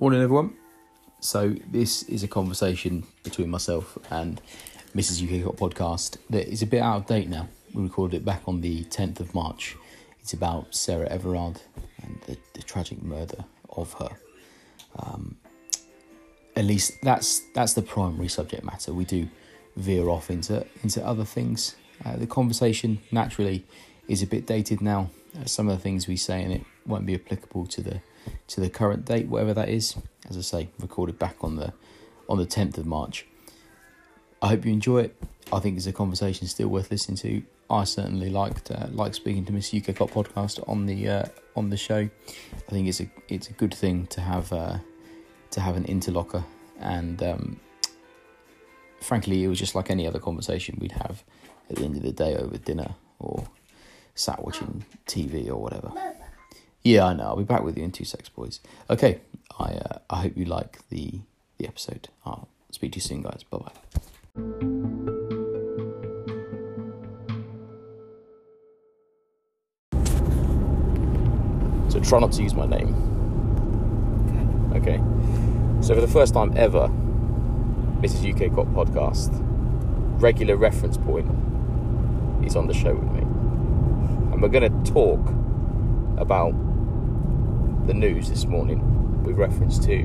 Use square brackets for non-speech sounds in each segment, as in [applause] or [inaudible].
Morning, everyone. So, this is a conversation between myself and Mrs. UK Cop podcast that is a bit out of date now. We recorded it back on the 10th of March. It's about Sarah Everard and the, the tragic murder of her. Um, at least that's that's the primary subject matter. We do veer off into into other things. Uh, the conversation naturally is a bit dated now. Uh, some of the things we say in it won't be applicable to the to the current date, whatever that is. As I say, recorded back on the on the tenth of March. I hope you enjoy it. I think it's a conversation still worth listening to. I certainly liked uh, like speaking to Miss UK Cop podcast on the uh, on the show. I think it's a it's a good thing to have uh, to have an interlocker, and um, frankly, it was just like any other conversation we'd have at the end of the day over dinner or sat watching TV or whatever. Yeah, I know. I'll be back with you in two secs, boys. Okay, I uh, I hope you like the the episode. I'll speak to you soon, guys. Bye bye. So try not to use my name. Okay. Okay. So for the first time ever, Mrs. UK Cop podcast, regular reference point is on the show with me. And we're going to talk about the news this morning with reference to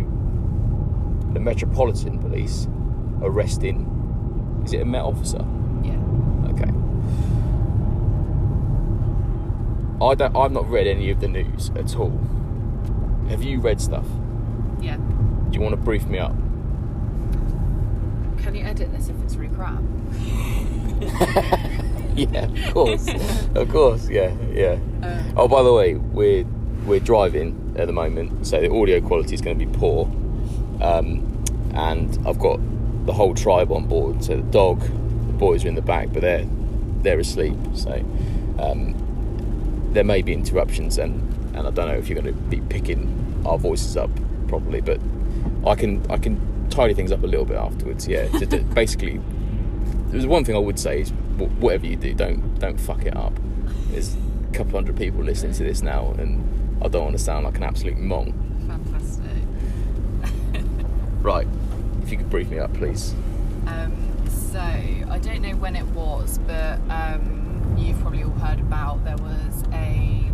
the Metropolitan Police arresting, is it a Met officer? Yeah. Okay. I don't. I've not read any of the news at all. Have you read stuff? Yeah. Do you want to brief me up? Can you edit this if it's really crap? [laughs] yeah, of course, [laughs] of course. Yeah, yeah. Uh, Oh, by the way, we're we're driving at the moment, so the audio quality is going to be poor. Um, and I've got the whole tribe on board. So the dog, the boys are in the back, but they're they're asleep. So um, there may be interruptions, and and I don't know if you're going to be picking our voices up properly, but I can I can tidy things up a little bit afterwards. Yeah, to, to [laughs] basically, there's one thing I would say is whatever you do, don't don't fuck it up. There's a couple hundred people listening to this now, and I don't want to sound like an absolute mong. fantastic. Right, if you could brief me up, please. Um, so I don't know when it was, but um, you've probably all heard about there was a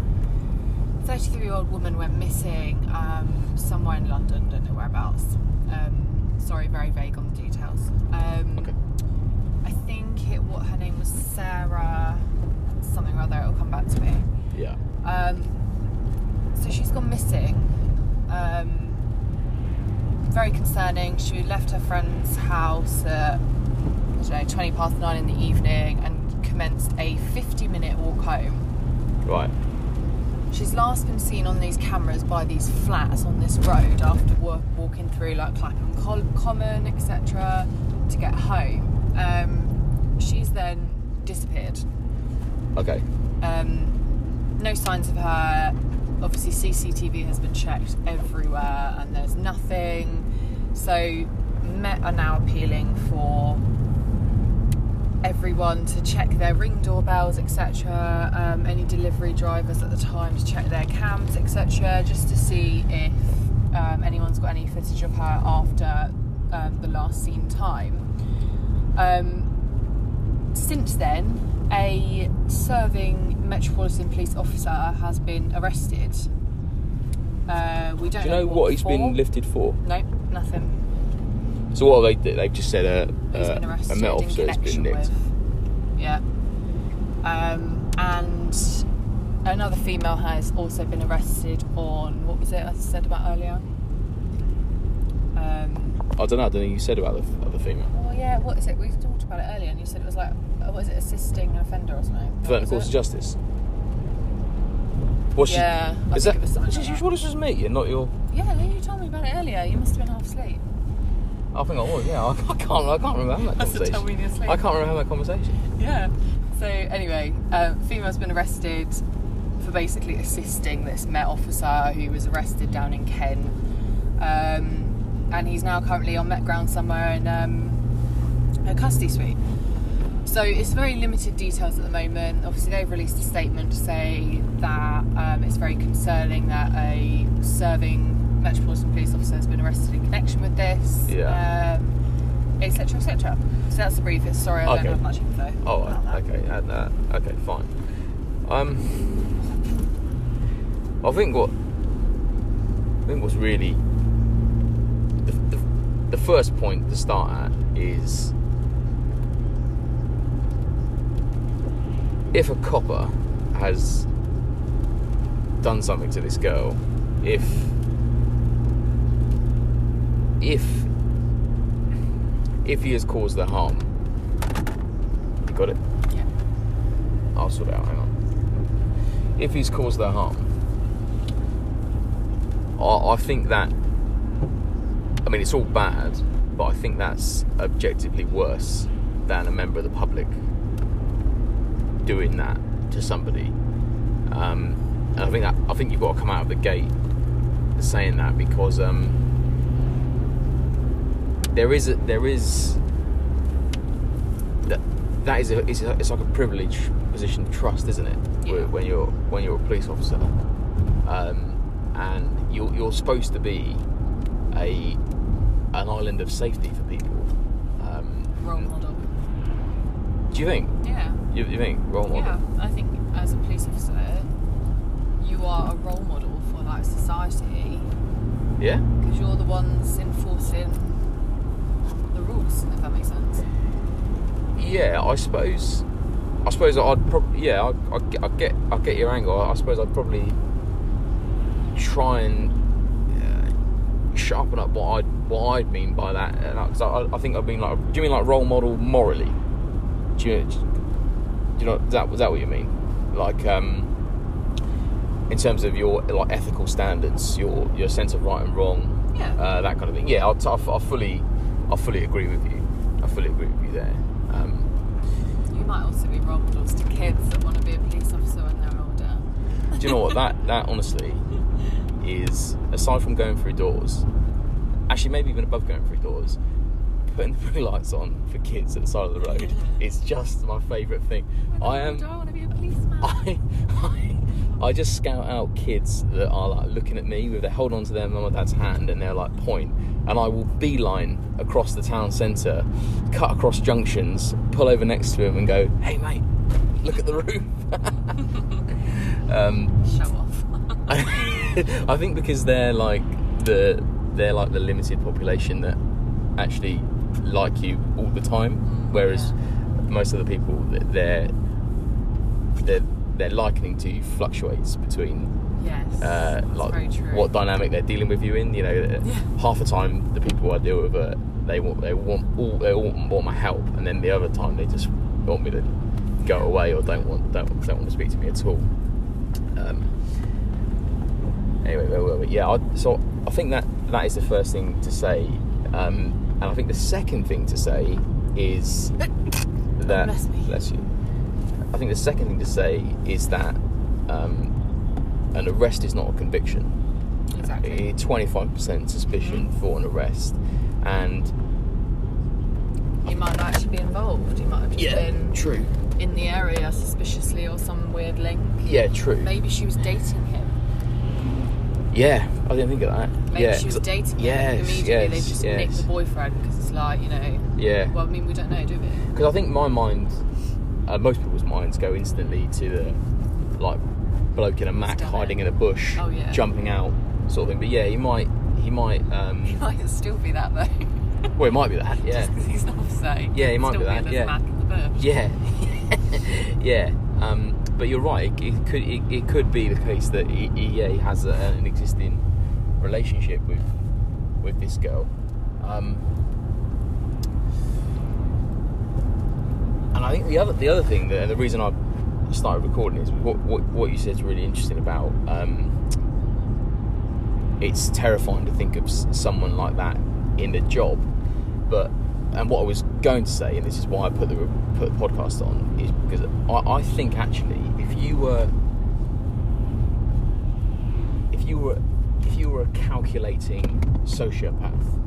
33 year old woman went missing um, somewhere in London, don't know whereabouts. Um, sorry, very vague on the details. Um, Okay. I think it what her name was Sarah something or other. It'll come back to me. Yeah. Um, so she's gone missing. Um, very concerning. She left her friend's house at I don't know, 20 past nine in the evening and commenced a 50 minute walk home. Right. She's last been seen on these cameras by these flats on this road after wa- walking through like Clapham Common, etc., to get home. Um, she's then disappeared. Okay. Um, no signs of her. Obviously, CCTV has been checked everywhere and there's nothing. So, Met are now appealing for everyone to check their ring doorbells, etc. Um, any delivery drivers at the time to check their cams, etc. Just to see if um, anyone's got any footage of her after um, the last seen time. Um, since then, a serving Metropolitan Police officer has been arrested. Uh, we don't Do you know what he's been lifted for? No, nothing. So what they they've just said a a, a Met officer has been nicked. with. Yeah. Um, and another female has also been arrested on what was it I said about earlier? Um, I don't know. I don't know. You said about the other female. oh yeah, what is it? We talked about it earlier, and you said it was like, uh, what is it, assisting an offender or something? What Vernon was Course of? Justice. What's Yeah, I is think that? it was something is like that. sure this was me and not your? Yeah, you told me about it earlier. You must have been half asleep. I think I was. Yeah. I, I can't. I can't remember that [laughs] That's the conversation. when you're asleep. I can't remember that conversation. Yeah. So anyway, um, female's been arrested for basically assisting this Met officer who was arrested down in Kent, um, and he's now currently on Met ground somewhere in um, a custody suite. So it's very limited details at the moment. Obviously, they've released a statement to say that um, it's very concerning that a serving Metropolitan Police officer has been arrested in connection with this. Yeah. Um, etc. etc. So that's the briefest. Sorry, I Okay. don't have much info. Oh, okay, and uh, okay, fine. Um, I think what I think what's really the, the, the first point to start at is if a copper has done something to this girl, if if if he has caused her harm, you got it. Yeah. I'll sort it out. Hang on. If he's caused her harm, I, I think that. I mean, it's all bad, but I think that's objectively worse than a member of the public doing that to somebody. Um, and I think that I think you've got to come out of the gate saying that because um, there is a, there is that that is a, it's, a, it's like a privileged position of trust, isn't it? Yeah. When- you're when you're a police officer, um, and you're you're supposed to be a an island of safety for people. Um, Role model. do you think? Yeah. You, you think role model? Yeah. I think as a police officer, you are a role model for like society Yeah? because you're the ones enforcing the rules. If that makes sense. Yeah, I suppose. I suppose I'd probably yeah. I, I, get- I get I get your angle. I suppose I'd probably try and uh, sharpen up what I what I'd mean by that. Because I, I think I've been like. Do you mean like role model morally? Do you, do you know is that was that what you mean? Like um, in terms of your like ethical standards, your your sense of right and wrong, Yeah. uh, that kind of thing. Yeah, I, I, I fully I fully agree with you. I fully agree with you there. Um, You might also be role models to kids that want to be a police officer when they're older. Do you know what that that honestly [laughs] is aside from going through doors, actually maybe even above going through doors, putting [laughs] the blue lights on for kids at the side of the road is just my favourite thing. I am Do I want to be a policeman? [laughs] I, I I just scout out kids that are like looking at me with their hold on to their mum or dad's hand and they're like point and I will beeline across the town centre, cut across junctions, pull over next to him and go, Hey mate, look at the roof. [laughs] um, Show off. I think because they're like the they're like the limited population that actually like you all the time, whereas most of the people that they're they're they're likening to you fluctuates between yes. uh, like what dynamic they're dealing with you in. You know, Yeah. half the time the people I deal with they want they want all they all want my help, and then the other time they just want me to go away or don't want don't, don't want to speak to me at all. Um, anyway, where were we? Yeah, I, so I think that that is the first thing to say, um, and I think the second thing to say is that bless me. bless you. I think the second thing to say is that um, an arrest is not a conviction. Exactly. Twenty five percent suspicion for an arrest, and You might not actually be involved. You might have just been true. in the area suspiciously or some weird link. Yeah, true. Maybe she was dating him. Yeah, I didn't think of that. Maybe yeah, she was dating him. Yes, Immediately they just yes. nicked the boyfriend because it's like, you know, Yeah, well, I mean, we don't know, do we? because I think my mind, uh, most people's minds go instantly to the like bloke in a Mac done it. hiding in a bush, Oh, yeah. jumping out, sort of thing. But yeah, he might, he might. [laughs] He Um, might still be that though. [laughs] well, it might be that. [laughs] Yeah, Just because he's an officer. Yeah, he might be that, yeah. Mac in the bush. Yeah, yeah. Um, but you're right. It, it could it, it could be the case that he has a, an existing relationship with with this girl. Um, and I think the other the other thing that the reason I started recording is what what, what you said is really interesting about. Um, it's terrifying to think of someone like that in the job, but and what I was going to say, and this is why I put the put the podcast on, is because I, I think actually, if you were if you were if you were a calculating sociopath,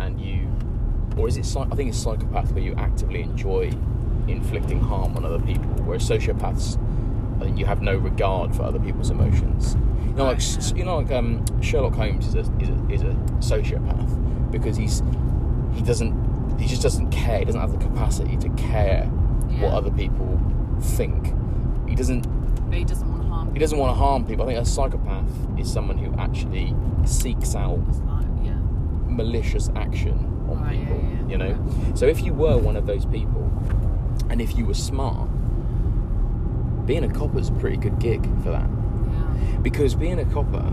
and you, or is it? I think it's psychopath where you actively enjoy inflicting harm on other people, whereas sociopaths and you have no regard for other people's emotions. You know, like you know, like um, Sherlock Holmes is a, is a is a sociopath because he's he doesn't he just doesn't care. He doesn't have the capacity to care what other people think. He doesn't But he doesn't want to harm he doesn't want to harm people. I think a psychopath is someone who actually seeks out. Like, yeah. malicious action on Right, people. yeah, you know. So if you were one of those people, and if you were smart, being a copper's a pretty good gig for that. Yeah. Because being a copper,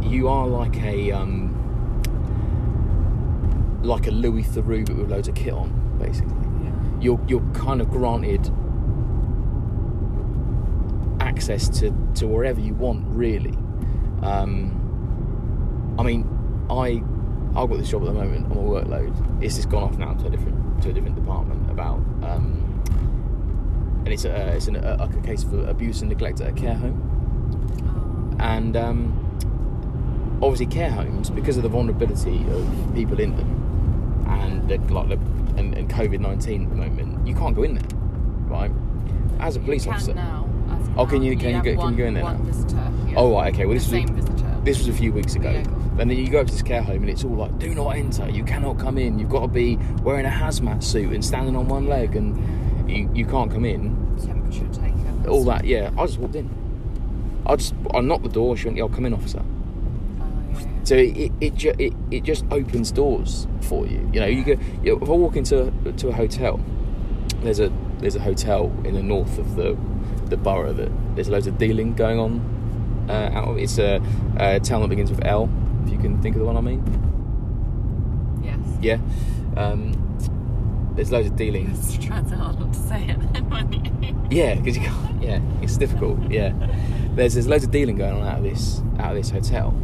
you are like a um, like a Louis Theroux but with loads of kit on, basically. Yeah. You're you're kind of granted access to, to wherever you want, really. Um, I mean, I I've got this job at the moment on my workload. It's just gone off now to a different to a different department about, um, and it's a it's an, a, a case of abuse and neglect at a care home Oh. and um, obviously care homes because of the vulnerability of people in them and the, like the, and, and COVID nineteen at the moment, you can't go in there, right? As a police can officer, now. as Oh, can you- can you have go- can you go in there one now? visitor. Yeah. Oh, right, okay, well, this the was- same visitor. this was a few weeks ago, Yeah, and then you go up to this care home and it's all like, "Do not enter. You cannot come in. You've got to be wearing a hazmat suit and standing on one leg, and you, you can't come in." temperature taker. All that, yeah. I just walked in. I just I knocked the door. She went, "Yeah, I'll come in, officer." So it it, it, ju- it it just opens doors for you. You know, you go. You know, if I walk into to a hotel, there's a there's a hotel in the north of the the borough that there's loads of dealing going on. Uh, out of, it's a, a town that begins with L. If you can think of the one I mean. Yes. Yeah. Um, there's loads of dealing. [laughs] It's trying so hard not to say it [laughs] then, you? Yeah, because you can't. Yeah, it's difficult. Yeah, there's there's loads of dealing going on out of this out of this hotel.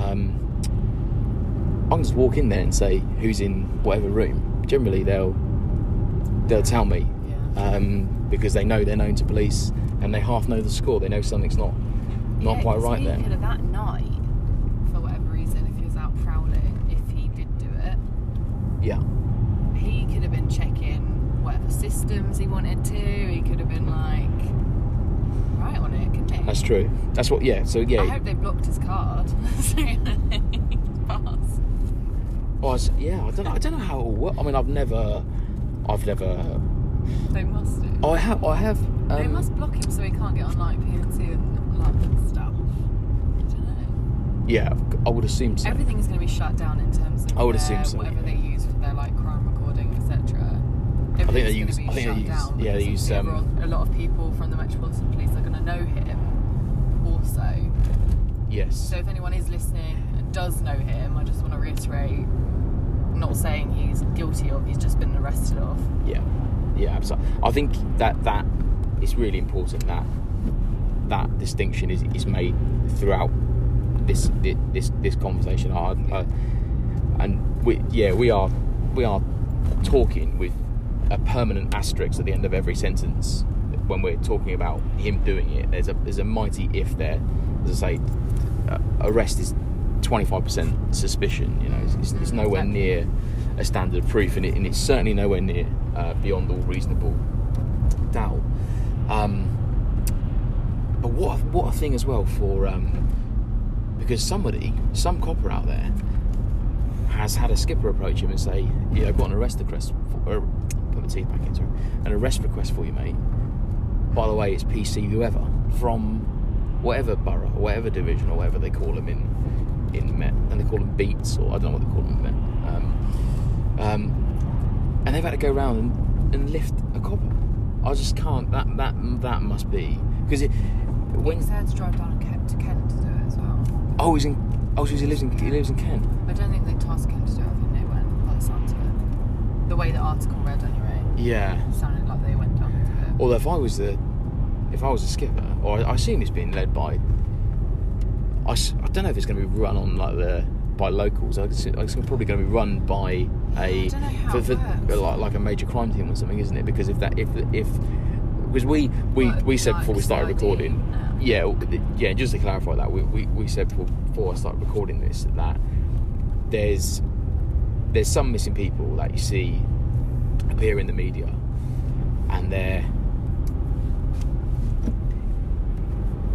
Um, I can just walk in there and say who's in whatever room. Generally, they'll they'll tell me Yeah. um, because they know they're known to police and they half know the score. They know something's not not Yeah, quite right there. Could have that night, for whatever reason, if he was out prowling, if he did do it, Yeah, he could have been checking whatever systems he wanted to. He could have been like right on it, couldn't he? That's true. That's what. Yeah. So yeah. I hope they blocked his card. [laughs] so [laughs] pass. Was- yeah. I don't. know- I don't know how it will work. I mean, I've never. I've never. They must do. I have. I have. Um, they must block him so he can't get on like PNC and like stuff. I don't know. Yeah, I would assume so. Everything is going to be shut down in terms of I would their- assume so, whatever yeah. they use for their like crime recording, etc. I think they Everything's use- I be think they shut use- down yeah, they use, um, a lot of people from the Metropolitan Police are going to know him also. Yes. So if anyone is listening and does know him, I just want to reiterate, not saying he's guilty of, he's just been arrested of. Yeah, yeah, absolutely. I think that that is really important that that distinction is, is made throughout this this this conversation. I, I, and we yeah we are we are talking with a permanent asterisk at the end of every sentence when we're talking about him doing it. There's a there's a mighty if there. As I say, uh, arrest is twenty five percent suspicion. You know, it's, it's, it's nowhere Exactly. near a standard of proof, and, it, and it's certainly nowhere near uh, beyond all reasonable doubt. Um, but what a, what a thing as well for um, because somebody, some copper out there, has had a skipper approach him and say, "Yeah, I've got an arrest request. For, uh, put my teeth back into it. An arrest request for you, mate. By the way, it's PC whoever from whatever borough, or whatever division, or whatever they call them in in Met, and they call them beats, or I don't know what they call them in Met. Um, um, and they've had to go around and, and lift a copper. I just can't. That that that must be because it when He's had to drive down to Kent, to Kent do it as well. oh he's in oh so he lives in he lives in Kent. I don't think they tasked Kent to do it, I think they went by the sounds of it. The way the article read, anyway, Yeah. sounded like they went down to do it. Although if I was the if I was a skipper, or I, I assume it's being led by. I, I don't know if it's going to be run on like the by locals. I guess it's probably going to be run by a I don't know how for, for, like, like a major crime team or something, isn't it? Because if that if if because we we, Well, we said before we started recording, yeah, yeah. Just to clarify that, we, we, we said before, before I started recording this that there's there's some missing people that you see appear in the media, and they're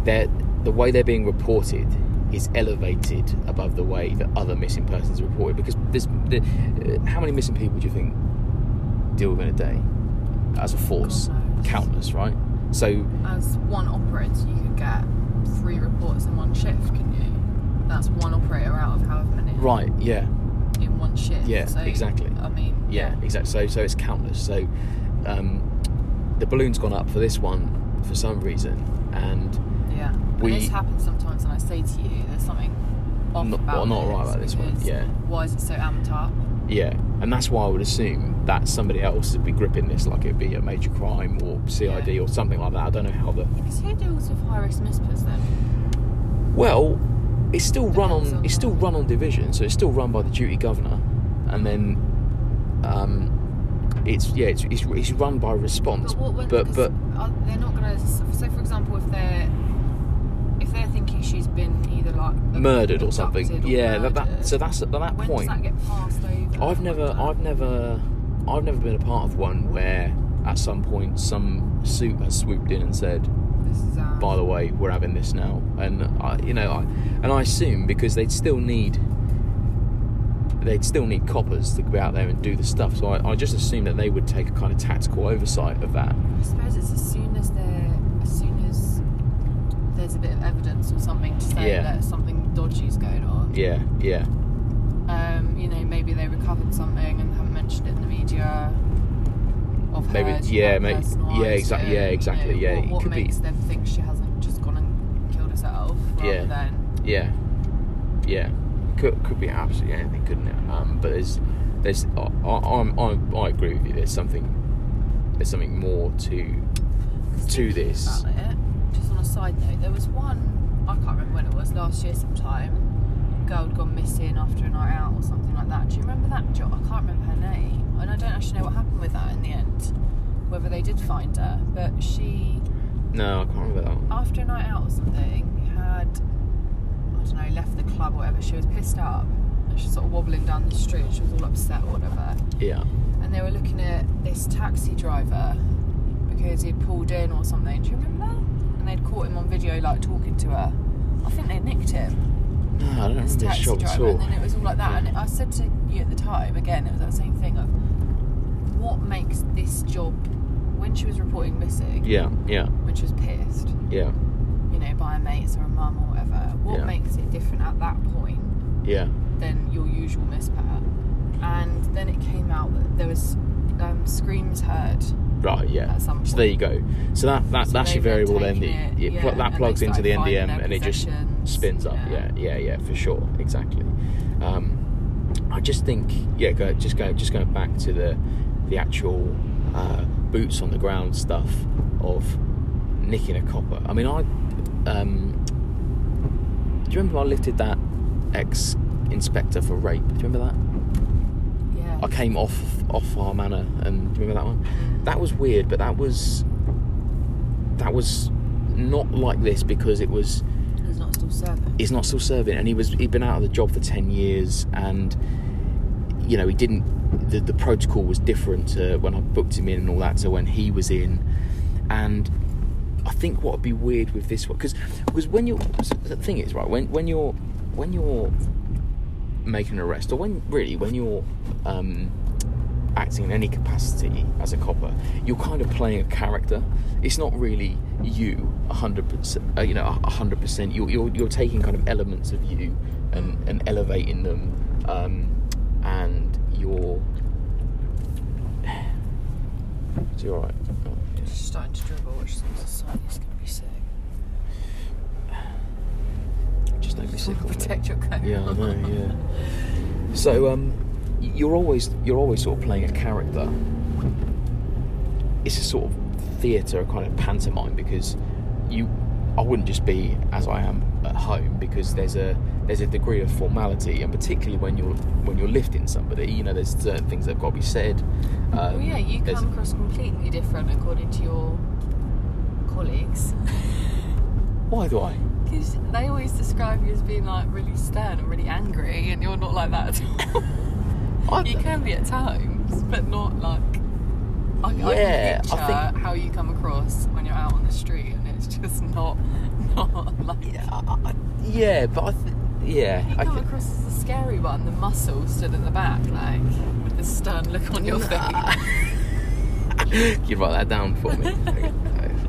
they're the way they're being reported is elevated above the way that other missing persons are reported because there's the, uh, how many missing people do you think deal with in a day as a force knows. countless right so As one operator, you could get three reports in one shift, can you? That's one operator out of however many right yeah in one shift. Yeah, so, exactly. I mean, yeah, exactly so so it's countless so um, the balloon's gone up for this one for some reason and yeah. We- and this happens sometimes, and I say to you, there's something off Not- about well, not this right about this one, yeah. Why is it so amped up? Yeah, and that's why I would assume that somebody else would be gripping this like it'd be a major crime or CID Yeah. or something like that. I don't know how the. Because who deals with high risk mispers then? Well, it's still run on on it's still run on division, so it's still run by the duty governor, and then um, it's yeah it's, it's, it's run by response. But what when, but but they're not going to. So, for example, if they're if they're thinking she's been either like murdered or something. or yeah, that, that so that's at that when point. does that get passed over? I've never? I've never, I've never been a part of one where at some point some suit has swooped in and said, This is ours. by the way, we're having this now, and I, you know, I, and I assume because they'd still need, they'd still need coppers to go out there and do the stuff. So I, I just assume that they would take a kind of tactical oversight of that. I suppose it's as soon as they're as soon as there's a bit of evidence or something to say Yeah. that something dodgy's going on. Yeah, yeah, Um, you know, maybe they recovered something and haven't mentioned it in the media. Of Maybe- her, yeah, yeah, maybe- yeah, exact- yeah, exactly, yeah, What, what could be- makes them think she hasn't just gone and killed herself rather Yeah. than yeah, yeah. Could could be absolutely anything, couldn't it? Um, but there's, there's, I, I, I agree with you. There's something, there's something more to, to this. About it. Just on a side note, there was one I can't remember when it was last year sometime. A girl had gone missing after a night out or something like that. Do you remember that job? I can't remember her name, and I don't actually know what happened with that in the end. Whether they did find her, but she No, I can't remember that. One. after a night out or something had I don't know left the club or whatever. She was pissed up and she's sort of wobbling down the street. She was all upset or whatever Yeah, and they were looking at this taxi driver because he'd pulled in or something. Do you remember? And they'd caught him on video, like talking to her. I think they nicked him, no, I don't remember taxi shop at all. and then it was all like that. Yeah. And I said to you at the time, again, it was that same thing of what makes this job. When she was reporting missing, Yeah, yeah, when she was pissed, yeah, you know, by a mate or a mum or whatever, what Yeah. makes it different at that point yeah, than your usual mispat? And then it came out that there was um, screams heard right, yeah. some point. So there you go. So that, that So that's your variable then. It, yeah, that plugs into the NDM and it just spins up. Yeah, yeah. yeah, yeah, for sure, exactly. Um, I just think, yeah, go, just go, just going back to the the actual uh, boots on the ground stuff of nicking a copper. I mean, I um, do you remember I lifted that ex inspector for rape? Do you remember that? I came off off our manor, and do you remember that one? That was weird, but that was that was not like this because it was He's not still serving. he's not still serving, and he was he'd been out of the job for ten years, and you know he didn't. The, the protocol was different to when I booked him in and all that to when he was in, and I think what would be weird with this one because because when you're the thing is right when when you're when you're making an arrest or when really when you're um, acting in any capacity as a copper you're kind of playing a character. It's not really you 100% uh, you know 100% you're, you're, you're taking kind of elements of you and, and elevating them um, and you're [sighs] it's all right? Oh, yeah. She's starting to dribble, which is society's going to be sick. Just don't sick. Protect your coat. Yeah, I know. Yeah. So um, you're always you're always sort of playing a character. It's a sort of theatre, a kind of pantomime, because you, I wouldn't just be as I am at home because there's a there's a degree of formality, and particularly when you're when you're lifting somebody, you know, there's certain things that have got to be said. Um, Well, yeah, you come across completely different according to your colleagues. [laughs] Why do I? Because they always describe you as being like really stern and really angry, and you're not like that at all. [laughs] You can be at times, but not like. I, Yeah, I I think- how you come across when you're out on the street, and it's just not [laughs] not? Like, Yeah, I, yeah, but I, th- yeah, you I come think. across as a scary one. The muscle stood at the back, like with the stern look on your face. [laughs] You write that down for me?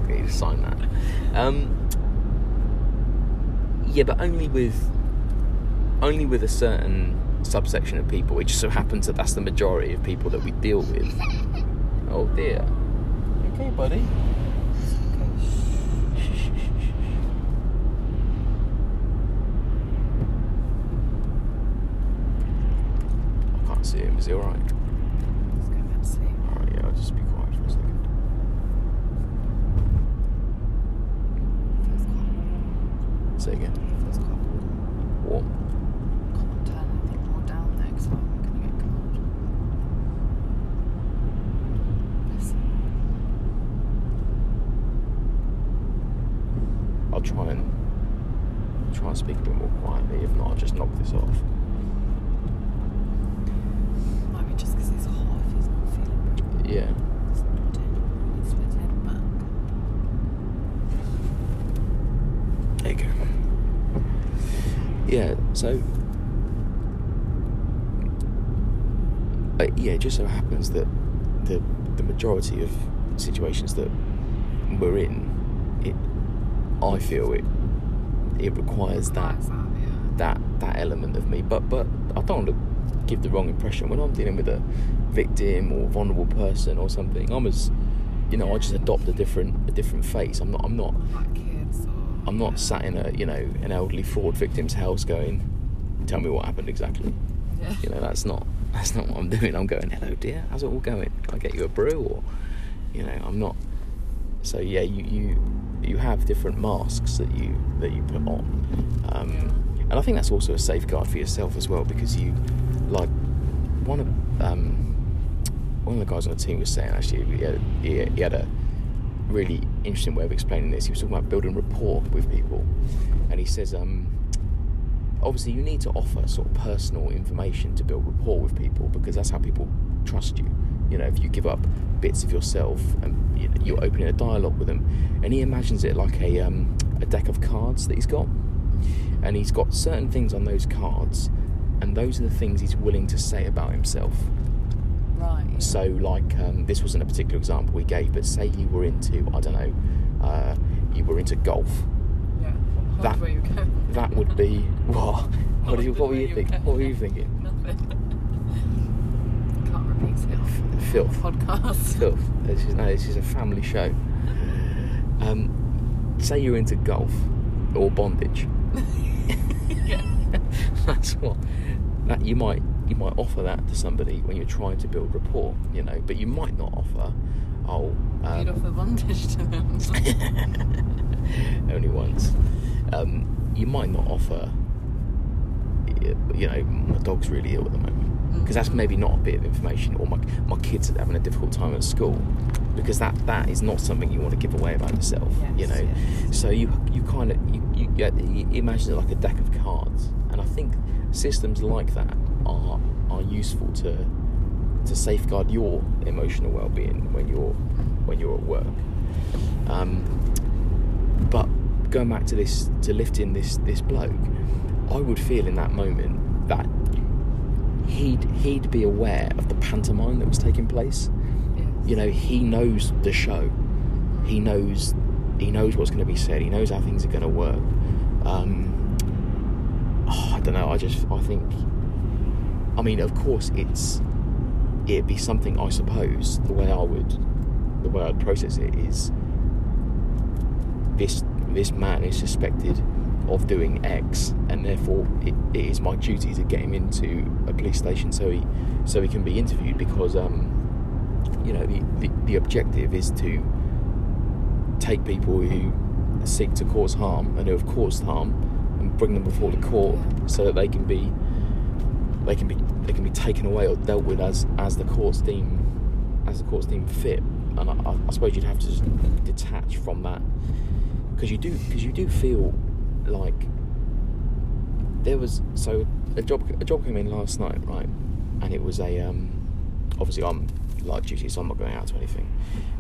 okay, sign that. Um, yeah, but only with only with a certain subsection of people. It just so happens that that's the majority of people that we deal with. Oh dear. You Okay, buddy. I can't see him. Is he all right? Let's go back to sleep. All right. Yeah. I'll just be quiet for a second. Feels quite warm. Say again. Feels quite warm. Turn anything more down there because I'm going to get cold. Listen. I'll try and try and speak a bit more quietly. If not, I'll just knock this off. Might be just because it's hot if he's not feeling very Yeah. It's not doing- he needs to put his head back. There you go. Yeah. So. Uh, yeah, it just so happens that the the majority of situations that we're in, it, I feel it, it requires that Lights out, yeah. that that element of me. But but I don't want to give the wrong impression when I'm dealing with a victim or vulnerable person or something. I'm as you know, I just adopt a different a different face. I'm not I'm not Like kids or. I'm not sat in a you know an elderly fraud victim's house going, tell me what happened exactly. You know that's not that's not what I'm doing. I'm going, hello dear, how's it all going? Can I get you a brew or, you know, I'm not. So yeah, you you you have different masks that you that you put on, um, and I think that's also a safeguard for yourself as well because you like one of um, one of the guys on the team was saying actually he had, he, he had a really interesting way of explaining this. He was talking about building rapport with people, and he says, um, obviously, you need to offer sort of personal information to build rapport with people because that's how people trust you. You know, if you give up bits of yourself and you're opening a dialogue with them, and he imagines it like a um, a deck of cards that he's got, and he's got certain things on those cards, and those are the things he's willing to say about himself. Right. So, like, um, this wasn't a particular example we gave, but say you were into, I don't know, uh, you were into golf. That- where you going? That would be [laughs] what? What, you, what were you you thinking? What were you thinking? Nothing. Can't repeat it Filth. podcast. Filth. This is no, this is a family show. Um, say you're into golf or bondage. [laughs] yeah. [laughs] That's what that you might you might offer that to somebody when you're trying to build rapport, you know, but you might not offer. Oh, You'd um, offer bondage to them. only once. Um, you might not offer. You know, my dog's really ill at the moment because that's maybe not a bit of information, or my my kids are having a difficult time at school, because that that is not something you want to give away about yourself. you know, yes. so you you kind of you, you, you imagine it like a deck of cards, and I think systems like that are are useful to to safeguard your emotional well-being when you're when you're at work. Um, but going back to this to lifting this this bloke, I would feel in that moment that he'd he'd be aware of the pantomime that was taking place. Yes. You know, he knows the show. He knows he knows what's going to be said. He knows how things are going to work. Um, oh, I don't know. I just I think. I mean, of course, it's it'd be something. I suppose the way I would the way I'd process it is this this man is suspected of doing X, and therefore it, it is my duty to get him into a police station so he so he can be interviewed because um you know the, the, the objective is to take people who seek to cause harm and who have caused harm and bring them before the court so that they can be they can be they can be taken away or dealt with as as the courts deem as the courts deem fit. And I, I, suppose you'd have to detach from that because you do because you do feel like there was so a job a job came in last night right and it was a um obviously I'm light duty so I'm not going out to anything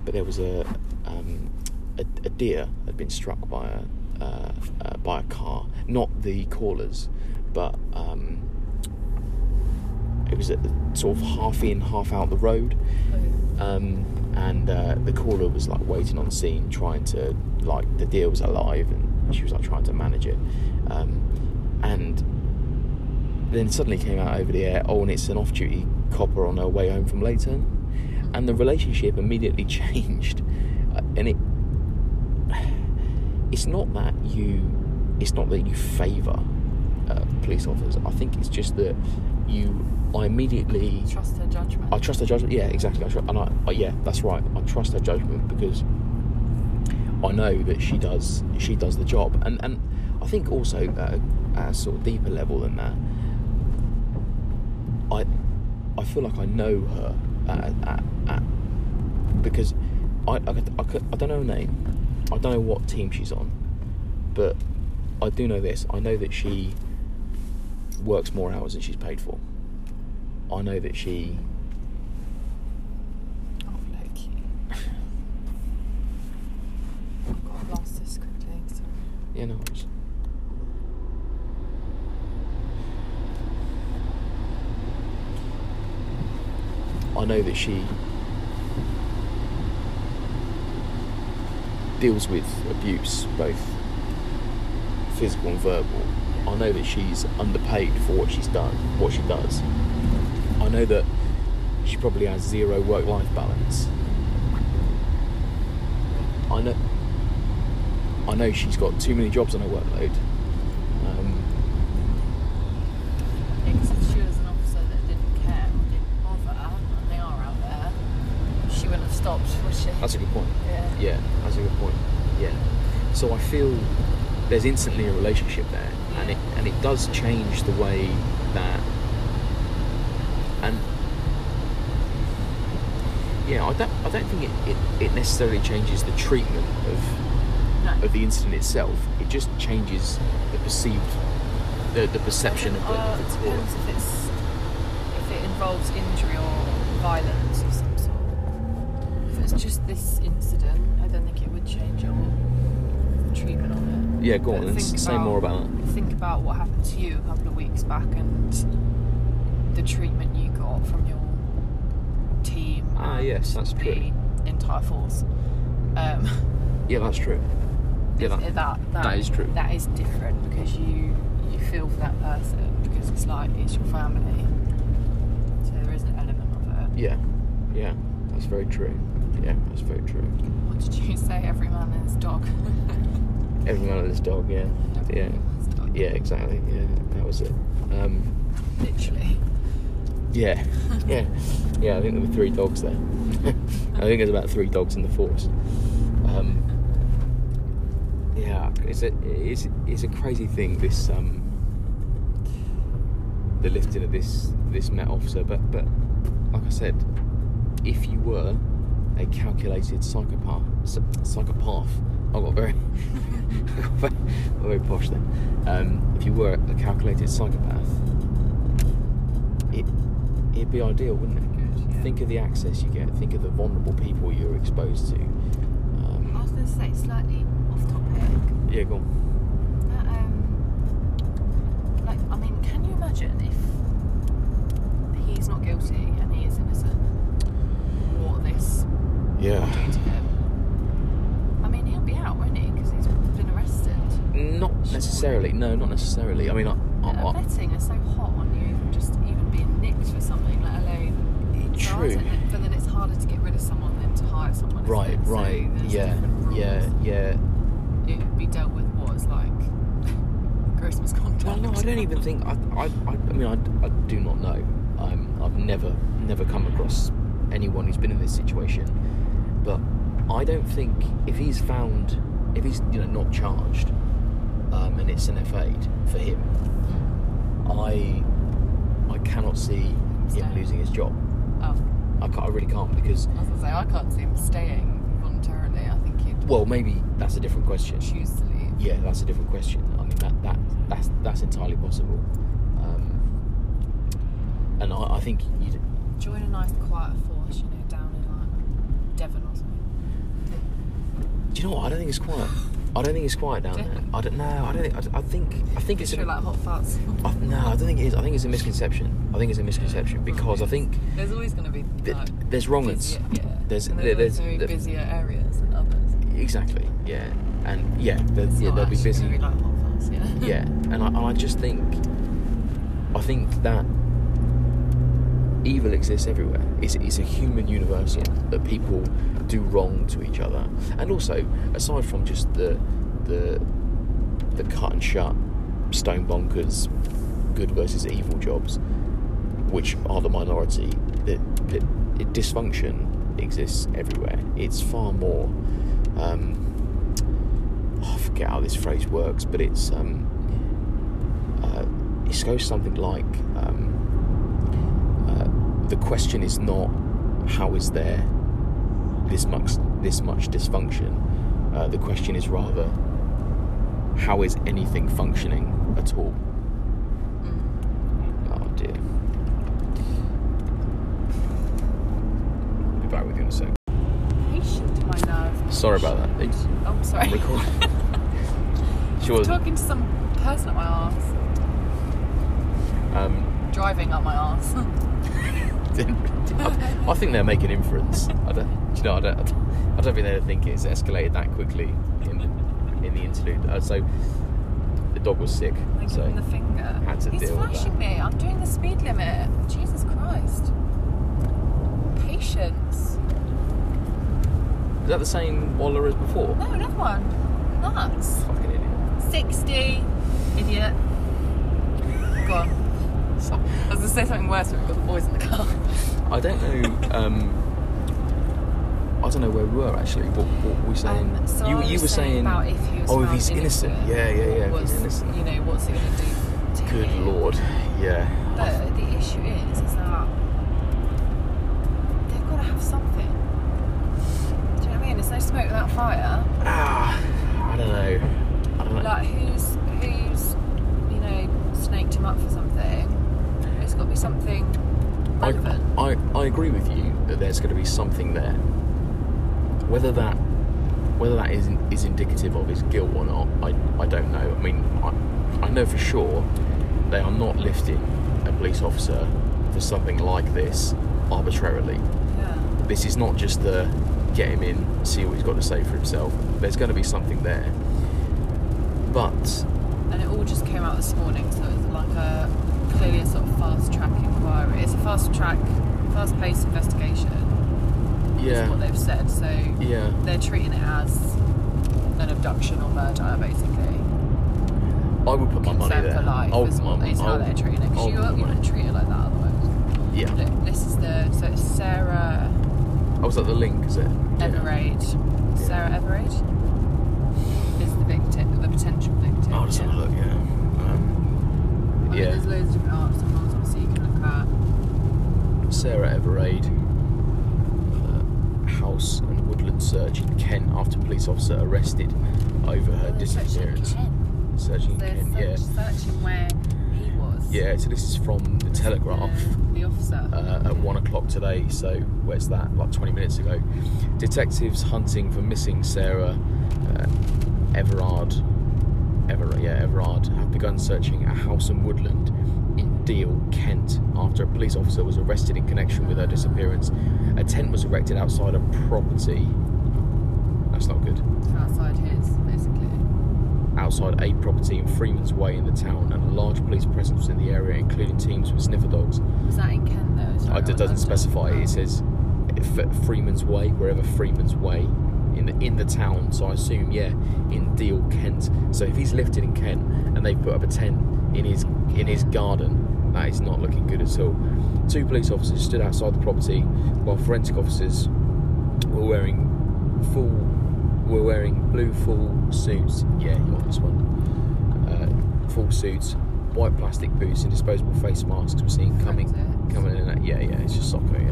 but there was a um a, a deer had been struck by a uh, uh, by a car. Not the callers, but um, it was at the, sort of half in, half out the road. And uh, the caller was like waiting on scene, trying to like the deal was alive, and she was like trying to manage it. Um, and then suddenly came out over the air, oh, and it's an off-duty copper on her way home from Leighton, and the relationship immediately [laughs] changed. Uh, and it, [sighs] it's not that you, it's not that you favour uh, police officers. I think it's just that you, I immediately Trust her judgment. I trust her judgment. Yeah, exactly. I and I, uh, yeah, that's right. I trust her judgment because I know that she does she does the job, and and I think also uh, at a sort of deeper level than that, I I feel like I know her at, at, at, because I I, could- I, I don't know her name, I don't know what team she's on, but I do know this. I know that she works more hours than she's paid for. I know that she Oh, Loki. I've got this quickly. Sorry. Yeah, no worries. I know that she deals with abuse, both physical and verbal. I know that she's underpaid for what she's done, what she does. I know that she probably has zero work-life balance. I know. I know she's got too many jobs on her workload. Um, if she was an officer that didn't care or didn't bother, and they are out there, she wouldn't have stopped, would she? that's a good point. Yeah. Yeah, that's a good point. Yeah. So I feel there's instantly a relationship there, and it and it does change the way that and yeah, I don't I don't think it, it, it necessarily changes the treatment of No. of the incident itself. It just changes the perceived the, the perception of the, Uh, of it the depends if it's if it involves injury or violence of some sort. If it's just this incident, I don't think it would change your treatment on it. Yeah, go on and say more about that. Think about what happened to you a couple of weeks back and the treatment you got from your. Ah, yes, that's true. Entire force. Um, [laughs] Yeah, that's true. [laughs] Yeah, that, that, that, that is true. That is different because you you feel for that person because it's like it's your family. So there is an element of it. Yeah, yeah, that's very true. Yeah, that's very true. What did you say? Every man and his dog. Everyone had this dog, yeah, Every yeah, man and his dog. yeah, exactly. Yeah, that was it. Um, Literally. Yeah, [laughs] yeah, yeah. I think there were three dogs there. [laughs] I think there's about three dogs in the force. Um, yeah, it's a it's it's a crazy thing. This um, the lifting of this this Met officer, but but like I said, if you were a calculated psychopath, psychopath, [laughs] I got very, I got very, posh then. Um, if you were a calculated psychopath, it'd be ideal, wouldn't it? Good, yeah. Think of the access you get. Think of the vulnerable people you're exposed to. I Um, was going to say slightly off topic. yeah, go on. That, um, like, I mean, can you imagine if he's not guilty and he is innocent? What this Yeah. do to him? I mean, he'll be out, won't he? Because he's been arrested. Not necessarily. No, not necessarily. I mean, I, I, I, vetting is so hot on you, even just even being nicked for something, let alone. True. But then it's harder to get rid of someone than to hire someone. right. So right. yeah, yeah, yeah. It would be dealt with what it's like Christmas misconduct. Well, no, I don't even think. I, I, I, I mean, I, I do not know. Um, I've never, never come across anyone who's been in this situation. But I don't think if he's found, if he's you know not charged, um, and it's an F8 for him, I, I cannot see him losing his job. Oh, I, can't, I really can't because, I was gonna say I can't see him staying voluntarily. I think he'd well, maybe that's a different question. choose to leave. Yeah, that's a different question. I mean, that, that that's that's entirely possible. Um, and I, I think you'd, Join a nice quiet force, you know, down in like Devon or something. Do you know what? I don't think it's quiet. I don't think it's quiet down there. I don't know. I don't think. I, I think. I think it's. Picture A, like hot farts. I, no, I don't think it is. I think it's a misconception. I think it's a misconception oh, because I think There's always going to be like, there's wrong busier, yeah. There's- and there- there's, there's- going to the- busier areas than others. Exactly. Yeah. And yeah, there, It's yeah, they'll be busy. be like hot farts, yeah. [laughs] yeah, and I, and I just think, I think that evil exists everywhere. It's, it's a human universal that people do wrong to each other, and also aside from just the the the cut and shut, stone bonkers, good versus evil jobs, which are the minority, that, dysfunction exists everywhere. It's far more. Um, I forget how this phrase works, but it's um, uh, it goes something like um, uh, the question is not how is there this much this much dysfunction. Uh, the question is rather how is anything functioning at all. Mm. Oh dear. I'll Be back with you in a sec. Patient my. Sorry about that. It's Oh, sorry. recording. [laughs] sure. Talking to some person at my arse. Um, Driving up my arse. [laughs] I think they're making inference. I don't, do [laughs] you know, I don't, I don't think they think it's escalated that quickly in in the interlude. Uh, so the dog was sick, Like so the finger. had to He's deal with flashing me. I'm doing the speed limit. Jesus Christ. Patience. is that the same Waller as before? No, another one. Nuts. Fucking idiot. 60. Idiot. Go on. [laughs] I was going to say something worse, but we've got the boys in the car. I don't know. Um, I don't know where we were actually. What, what were we saying? Um, so you you were saying, about if he was oh, if he's innocent. Yeah, yeah, yeah. If was, he's innocent. You know, what's it going to do to Good him? lord. Yeah. But the issue is, is that they've got to have something. Do you know what I mean? There's no smoke without fire. Ah, I don't know. I don't know. Like who's who's you know snaked him up for something? It's got to be something I. I, I agree with you that there's going to be something there. Whether that whether that is is indicative of his guilt or not, I, I don't know. I mean, I, I know for sure they are not lifting a police officer for something like this arbitrarily. yeah. This is not just the get him in, see what he's got to say for himself. There's going to be something there. But And it all just came out this morning, so it's like a clearly a sort of fast track inquiry. It's a fast track, fast paced investigation. Is yeah, what they've said. So yeah. they're treating it as an abduction or murder, basically. I would put my money Consent there. for life I'll is, put what, my- how they're treating it. Because you, you money- wouldn't treat it like that otherwise. Yeah. Look, this is the so it's Sarah I was at the link, is it? Yeah. Everard. Sarah Everard is the victim, the potential victim. I'll just have a look, yeah. Um, I mean, yeah. there's loads of different arts and roles obviously you can look at. Sarah Everard. House and woodland search in Kent after police officer arrested over her Oh, they're searching disappearance. Kent. Searching Kent, search, yeah. searching where he was. Yeah, so this is from the Telegraph. The, the officer. uh, at one o'clock today. So where's that? Like 20 minutes ago. Detectives hunting for missing Sarah uh, Everard. Ever, yeah, Everard have begun searching a house and woodland in Deal, Kent, after a police officer was arrested in connection with her disappearance. A tent was erected outside a property. That's not good. outside his, basically. Outside a property in Freeman's Way in the town, and a large police presence was in the area, including teams with sniffer dogs. Was that in Kent though? Uh, It doesn't London? specify. Oh. It says Freeman's Way, wherever Freeman's Way in the in the town. So I assume, yeah, in Deal, Kent. So if he's lifted in Kent and they put up a tent in his in his garden, that is not looking good at all. Two police officers stood outside the property while forensic officers were wearing full were wearing blue full suits. Yeah, you want this one? Uh, full suits, white plastic boots, and disposable face masks were seen coming coming in. And, yeah, yeah, it's just soccer. Yeah.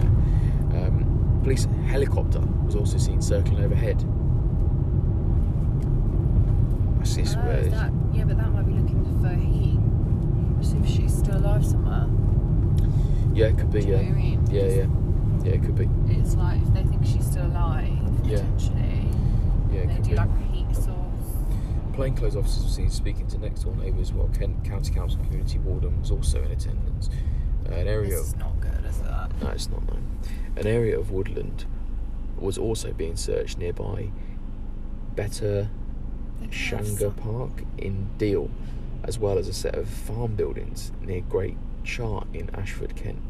Um, police helicopter was also seen circling overhead. That's this Oh, that, yeah, but that might be looking for he. See if she's still alive somewhere. yeah, it could be. Do you know Yeah, I mean? yeah, yeah, yeah, it could be. It's like if they think she's still alive, Yeah. potentially. Yeah, They could do be. like a heat source. Plainclothes officers were seen speaking to next door neighbours while Kent County Council community warden was also in attendance. Uh, an area is not good, is it? No, it's not known. An area of woodland was also being searched nearby Better Shanga Park in Deal, as well as a set of farm buildings near Great Chart in Ashford, Kent.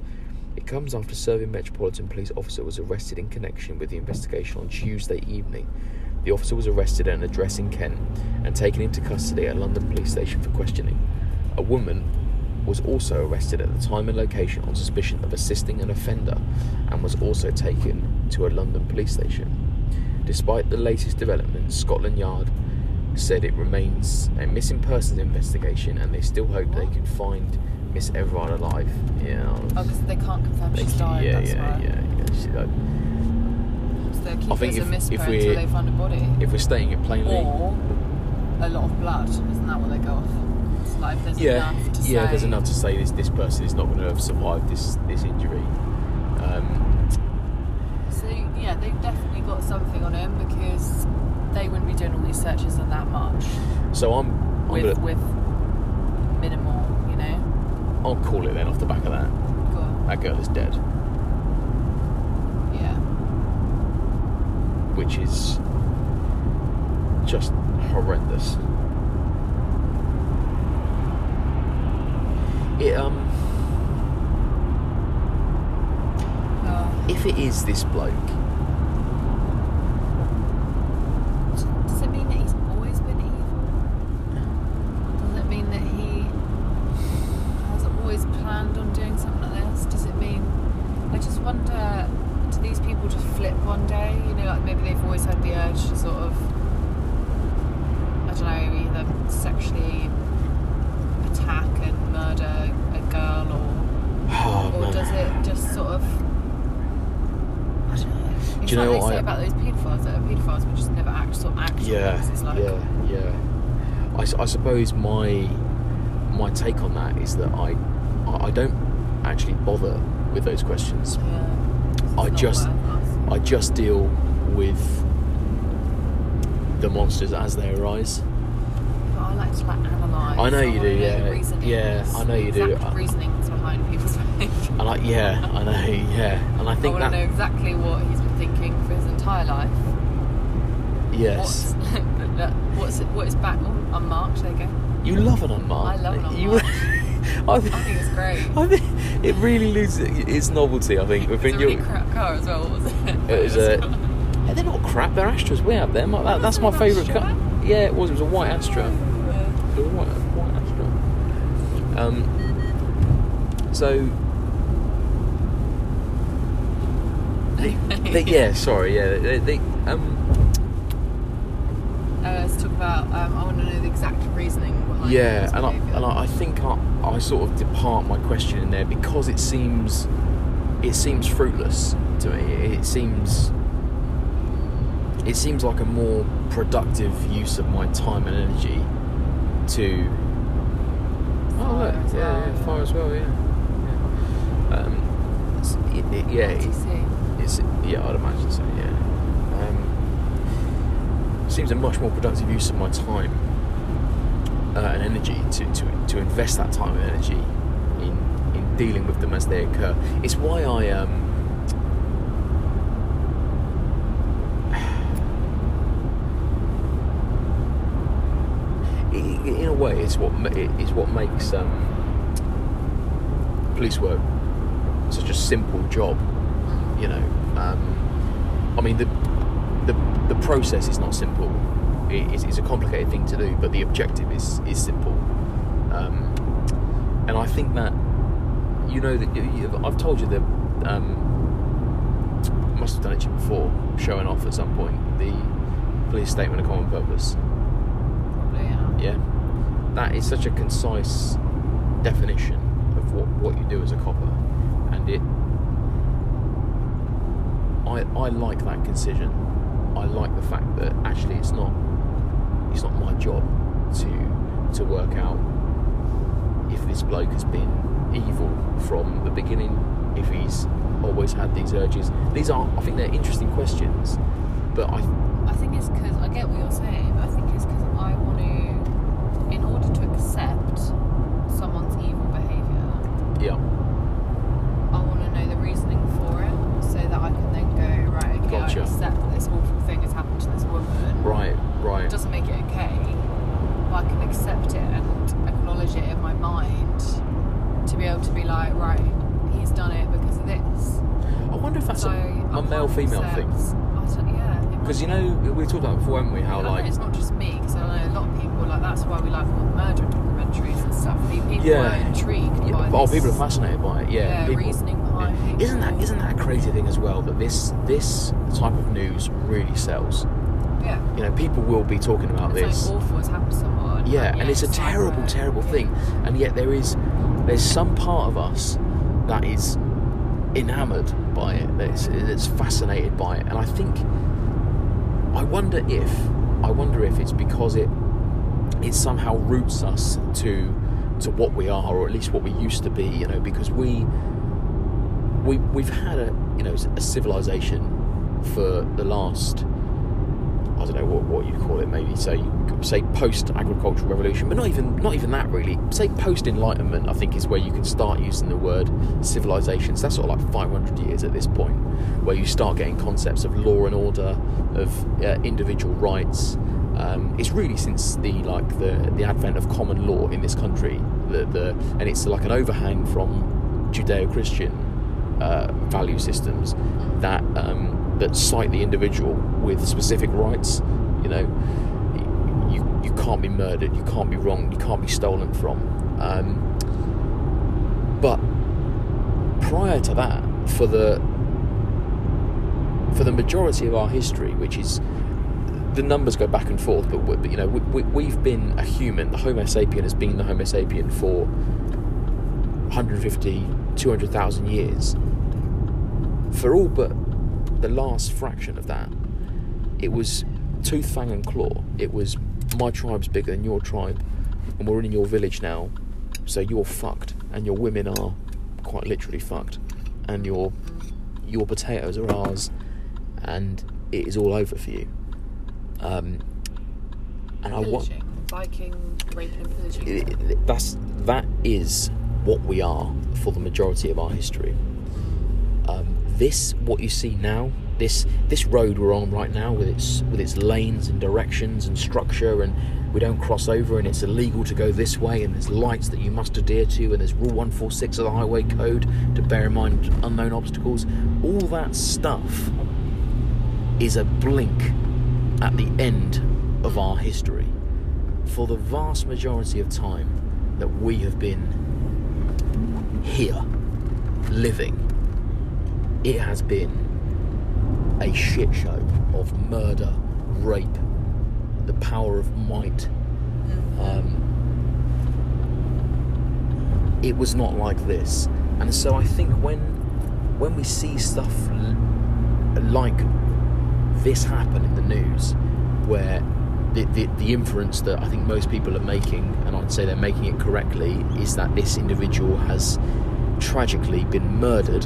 It comes after serving Metropolitan Police officer was arrested in connection with the investigation on Tuesday evening. The officer was arrested at an address in Kent and taken into custody at London Police Station for questioning. A woman was also arrested at the time and location on suspicion of assisting an offender and was also taken to a London police station. Despite the latest developments, Scotland Yard said it remains a missing persons investigation and they still hope they can find Miss Everard alive. Yeah. Oh, because they can't confirm she's died. yeah, that's yeah, why. yeah, yeah. She died. So I think as if- if we- until they find a body. If we're stating it plainly, Or a lot of blood. Isn't that what they go off? It's like there's yeah, enough to yeah. say. There's enough to say this this person is not going to have survived this this injury. Um, So yeah, they've definitely got something on him because they wouldn't be doing all these searches and that much so I'm, I'm with gonna, with minimal, you know. I'll call it then off the back of that. Go on. That girl is dead, Yeah. which is just horrendous. It um, Oh. if it is this bloke, Does it mean that he's always been evil? Does it mean that he has always planned on doing something like this? Does it mean? I just wonder. Do these people just flip one day? You know, like maybe they've always had the urge to sort of, I don't know, either sexually attack and murder a girl, or oh or man. does it just sort of? I don't know. It's Do you like know they what say I- about those paedophiles that are paedophiles but just never act sort of act. on Yeah, things. It's like, yeah, yeah. I, s- I suppose my my take on that is that I I I don't actually bother with those questions. Yeah. I It's not just. I just deal with the monsters as they arise. But I like to like analyse. I know you do, yeah. Yeah, I know you do. I- reasonings behind people's [laughs] behaviour. I yeah, I know, yeah. And I I think want to know that exactly what he's been thinking for his entire life. yes. What's, [laughs] what's it, what is back oh, unmarked? There you go. You love an unmarked. I love an You, unmarked. [laughs] I, I think it's great. I think it really loses its novelty. I think It's within really your. Car as well. What was it? It was a. [laughs] Yeah, they're not crap. They're Astras. We have them. That, that's my favourite car. Yeah, it was. It was a white Astra. It was a white, white Astra. Um. So. They, they, [laughs] yeah, sorry. Yeah, they, they um. Uh, let's talk about. Um, I want to know the exact reasoning behind. Yeah, and I, and I, I think I, I sort of depart my question in there because it seems it seems fruitless to me. It seems it seems like a more productive use of my time and energy to oh look as yeah, well. yeah fire as well yeah, yeah. Um, it's- it, it, yeah it, RTC. it's yeah, I'd imagine so. Yeah, um, seems a much more productive use of my time uh, and energy to, to to invest that time and energy in in dealing with them as they occur. It's why I um. [sighs] In a way, it's what it is what makes um, police work such a simple job you know um, i mean the, the the process is not simple it, it's, it's a complicated thing to do but the objective is is simple um, and i think that you know that you, i've told you that um, must have done it to you before showing off at some point. The police statement of common purpose. Probably, yeah. yeah. That is such a concise definition of what, what you do as a copper. And it I, I like that concision. I like the fact that actually it's not it's not my job to to work out if this bloke has been evil from the beginning if he's always had these urges. These are I think they're interesting questions but I I think it's because I get what you're saying, but I think it's because I want to, in order to accept someone's evil behaviour, yeah I want to know the reasoning for it, so that I can then go right. Okay, Gotcha. I accept that this awful thing has happened to this woman. right right It doesn't make it okay, but I can accept it and acknowledge it in my mind to be able to be like, right, he's done it because of this. I wonder if that's so a, male female thing yeah. because you know we talked about it before haven't we how like it's not just me because I know a lot of people like that's why we like all the murder documentaries and stuff. People Yeah. are intrigued yeah, by oh people are fascinated by it yeah, yeah, people, reasoning behind isn't that isn't that a crazy thing as well that this this type of news really sells Yeah, you know people will be talking about it's this like awful has happened to someone. Yeah, and it's a terrible, terrible yeah. thing. And yet there is there's some part of us that is enamoured by it, that's, that's fascinated by it. And I think I wonder if I wonder if it's because it it somehow roots us to to what we are, or at least what we used to be. You know, because we we we've had a you know a civilization for the last I don't know what, what you'd call it. Maybe say say post agricultural revolution, but not even not even that really. Say post enlightenment. I think is where you can start using the word civilizations. That's sort of like 500 years at this point, where you start getting concepts of law and order, of uh, individual rights. Um, it's really since the like the the advent of common law in this country, the the and it's like an overhang from Judeo-Christian uh, value systems that um, that cite the individual with specific rights. You know, can't be murdered, you can't be wronged, you can't be stolen from. Um, but prior to that, for the for the majority of our history, which is the numbers go back and forth, but, we- you know we, we, we've been a human. The Homo sapien has been the Homo sapien for 150, 200,000 years. For all but the last fraction of that, it was tooth, fang, and claw. It was my tribe's bigger than your tribe, and we're in your village now, so you're fucked, and your women are quite literally fucked, and your your potatoes are ours, and it is all over for you. Um, and I want Viking raping and pillaging. that's that is what we are for the majority of our history. Um, this, what you see now, this this road we're on right now, with its with its lanes and directions and structure, and we don't cross over, and it's illegal to go this way, and there's lights that you must adhere to, and there's Rule One Four Six of the Highway Code to bear in mind unknown obstacles. All that stuff is a blink at the end of our history for the vast majority of time that we have been here living, it has been a shit show of murder, rape, the power of might. Um, it was not like this, and so I think when when we see stuff like this happen in the news, where the, the, the inference that I think most people are making, and I'd say they're making it correctly, is that this individual has tragically been murdered.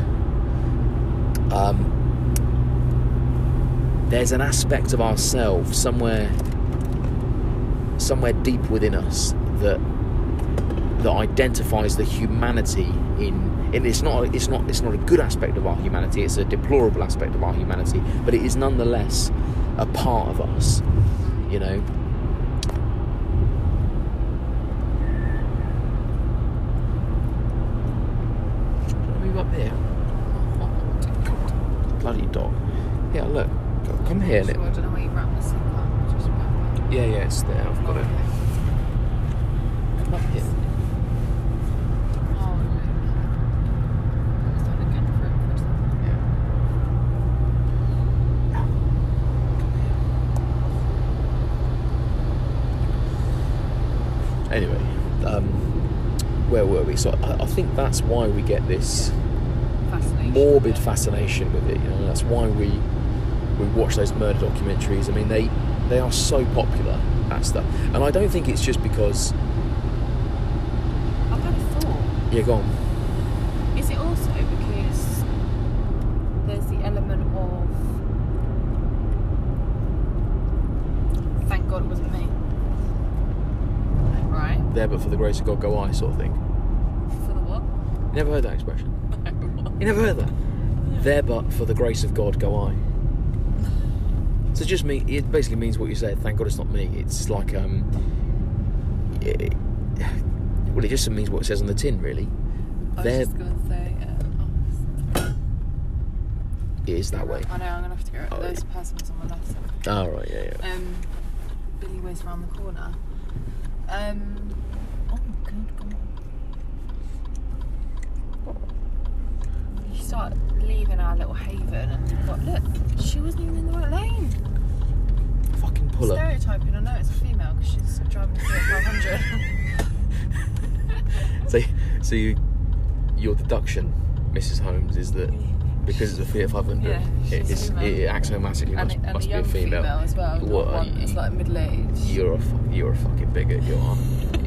Um, there's an aspect of ourselves somewhere, somewhere deep within us that that identifies the humanity in. And it's not. It's not. It's not a good aspect of our humanity. It's a deplorable aspect of our humanity. But it is nonetheless a part of us. You know. Move up here. Bloody dog. Yeah, look. Come here. So I don't know where you wrap this up. Yeah, yeah, it's there. I've got it. Here. Oh, no. Is that again for it for a second? Yeah. Anyway, um, where were we? So I, I think that's why we get this Fascination. morbid fascination with it. You know, that's why we we watch those murder documentaries. I mean, they they are so popular that stuff, and I don't think it's just because. I've got a thought. Yeah, go on. Is it also because there's the element of thank God it wasn't me, right? There, but for the grace of God, go I, sort of thing. For the what? Never heard that expression. [laughs] you never heard that. There, but for the grace of God, go I. So just me. It basically means what you said. Thank God it's not me. It's like um. It, well, it just means what it says on the tin, really. I was just going to say. Uh, it is oh, that way. I know. I'm going to have to go. Oh, Those yeah. persons on my left side. Oh right, yeah, yeah. Um, Billy whizzed around the corner. Um, oh good God. You start leaving our little haven and you've look, she wasn't even in the right lane. Fucking puller. Stereotyping, I know it's a female because she's driving a Fiat 500. [laughs] So, so you, your deduction, Mrs. Holmes, is that because it's a Fiat 500, Yeah, it, is, female. it axiomatically and must, it- and must be a young female. as well. What are one that's you- like middle aged. You're a you're a fucking bigot. You are.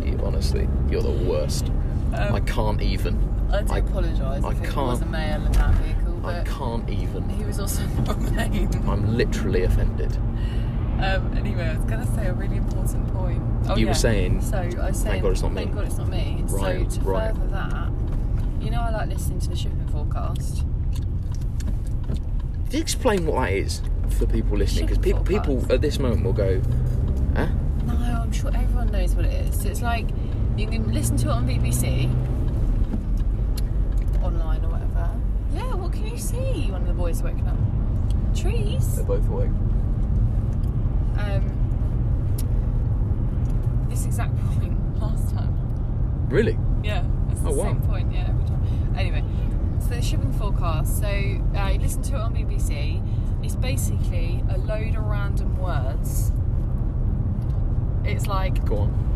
You- honestly, you're the worst. Um, I can't even. I do I- apologise I if it was a can't- male in that vehicle, I can't even. he was also [laughs] not male. I'm literally offended. Um, anyway, I was going to say a really important point. Oh, You were saying, So I was saying, God it's not me." Thank God it's not me. Right, so to right. further that, you know, I like listening to the shipping forecast. Did you explain what that is for people listening? Because people people at this moment will go, huh? No, I'm sure everyone knows what it is. So it's like you can listen to it on BBC, online or whatever. Yeah, what can you see? One of the boys waking up. Trees. They're both awake. Um, this exact [laughs] point last time. Really? Yeah, it's the Oh, wow. same point. Yeah, every time. Anyway, so the shipping forecast. So uh, you listen to it on BBC. It's basically a load of random words. It's like Go on.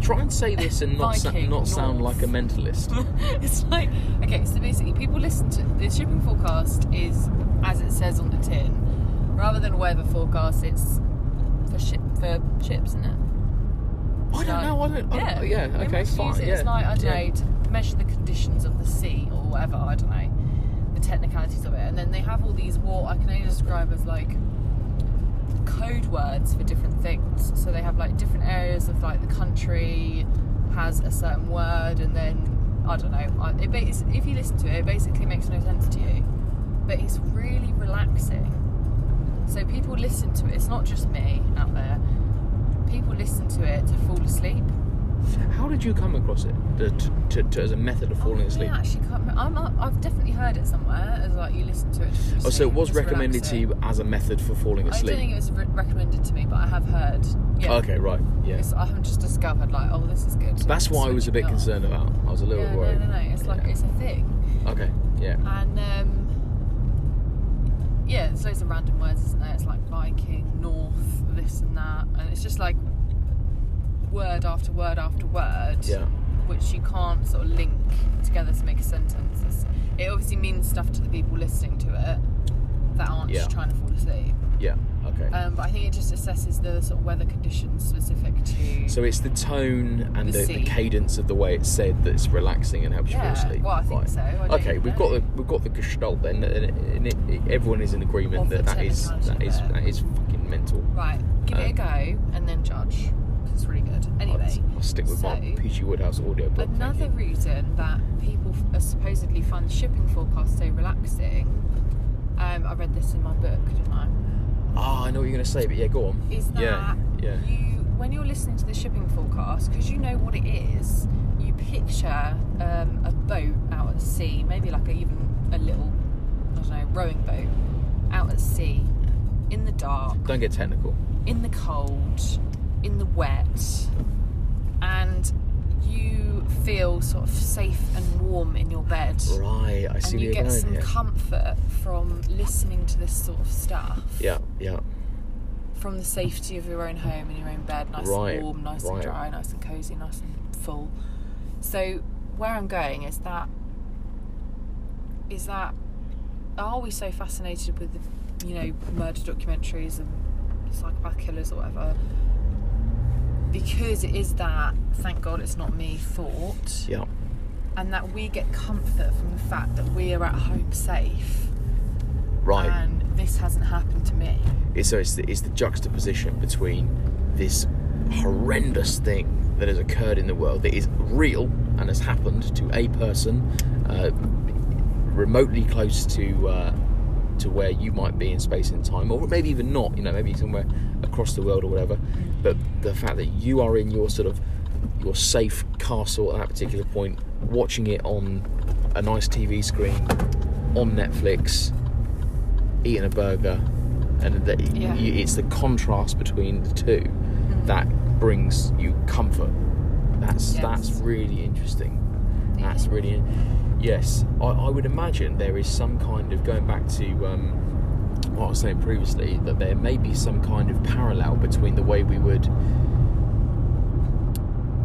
Try and say this and not sa- not sound like a mentalist. [laughs] it's like okay. So basically, people listen to the shipping forecast is as it says on the tin, rather than weather forecast. It's for ship for ships, isn't it? I don't know. I don't. Yeah, I, yeah. We Okay. Fine. Use it yeah. as like I don't yeah. know to measure the conditions of the sea or whatever. I don't know the technicalities of it, and then they have all these what I can only describe as like code words for different things. So they have like different areas of like the country has a certain word, and then I don't know. It, if you listen to it, it basically makes no sense to you, but it's really relaxing. So people listen to it. It's not just me out there. People listen to it to fall asleep. How did you come across it to, to, to, as a method of falling Oh, asleep? Yeah, actually, can't remember. I'm, I've definitely heard it somewhere as like you listen to it. Oh, so it was recommended to you as a method for falling asleep. I don't think it was re- recommended to me, but I have heard. Yeah. Okay, right. Yeah. It's, I haven't just discovered like, oh, this is good. That's why I was a bit concerned about. I was a little Yeah, bit no, worried. no, no. It's like Yeah. it's a thing, Okay. Yeah. and um, yeah, there's loads of random words, isn't there? It's like Viking, North, this and that, and it's just like word after word after word. Yeah. which you can't sort of link together to make a sentence. It's, it obviously means stuff to the people listening to it that aren't Yeah. just trying to fall asleep. Yeah. Okay. Um, but I think it just assesses the sort of weather conditions specific to. so it's the tone and The the, the, cadence of the way it's said that's relaxing and helps yeah, you fall asleep. well, I think right. so. I Okay, we've know. got the we've got the gestalt then, and, it, it, everyone is in agreement Of that that is that is that is fucking mental. Right, give it a Um, go and then judge. It's really good. Anyway, I'll, I'll stick with my PG Wodehouse audio book. Another reason that people f- supposedly find the shipping forecast so relaxing, um, I read this in my book, didn't I? Ah, I know what you're going to say, but yeah, go on. Is that yeah, yeah. you, when you're listening to the shipping forecast, because you know what it is, you picture um, a boat out at sea, maybe like a, even a little, I don't know, rowing boat out at sea, in the dark, Don't get technical. in the cold, in the wet, and you feel sort of safe and warm in your bed. Right, I see And you get going. some yeah. comfort from listening to this sort of stuff. yeah, yeah. From the safety of your own home and your own bed, nice Right, and warm, nice and dry, nice and cozy, nice and full. So where I'm going is that is that are we so fascinated with the you know murder documentaries and psychopath killers or whatever because it is that thank god it's not me thought Yeah. and that we get comfort from the fact that we are at home safe Right. and this hasn't happened to me It's, so it's the, it's the juxtaposition between this horrendous thing that has occurred in the world that is real and has happened to a person uh, remotely close to uh, to where you might be in space and time, or maybe even not. You know, maybe somewhere across the world or whatever. But the fact that you are in your sort of your safe castle at that particular point, watching it on a nice TV screen on Netflix, eating a burger, and that Yeah. you, it's the contrast between the two that brings you comfort. That's Yes. that's really interesting. That's really yes. I, I would imagine there is some kind of going back to um, what I was saying previously that there may be some kind of parallel between the way we would.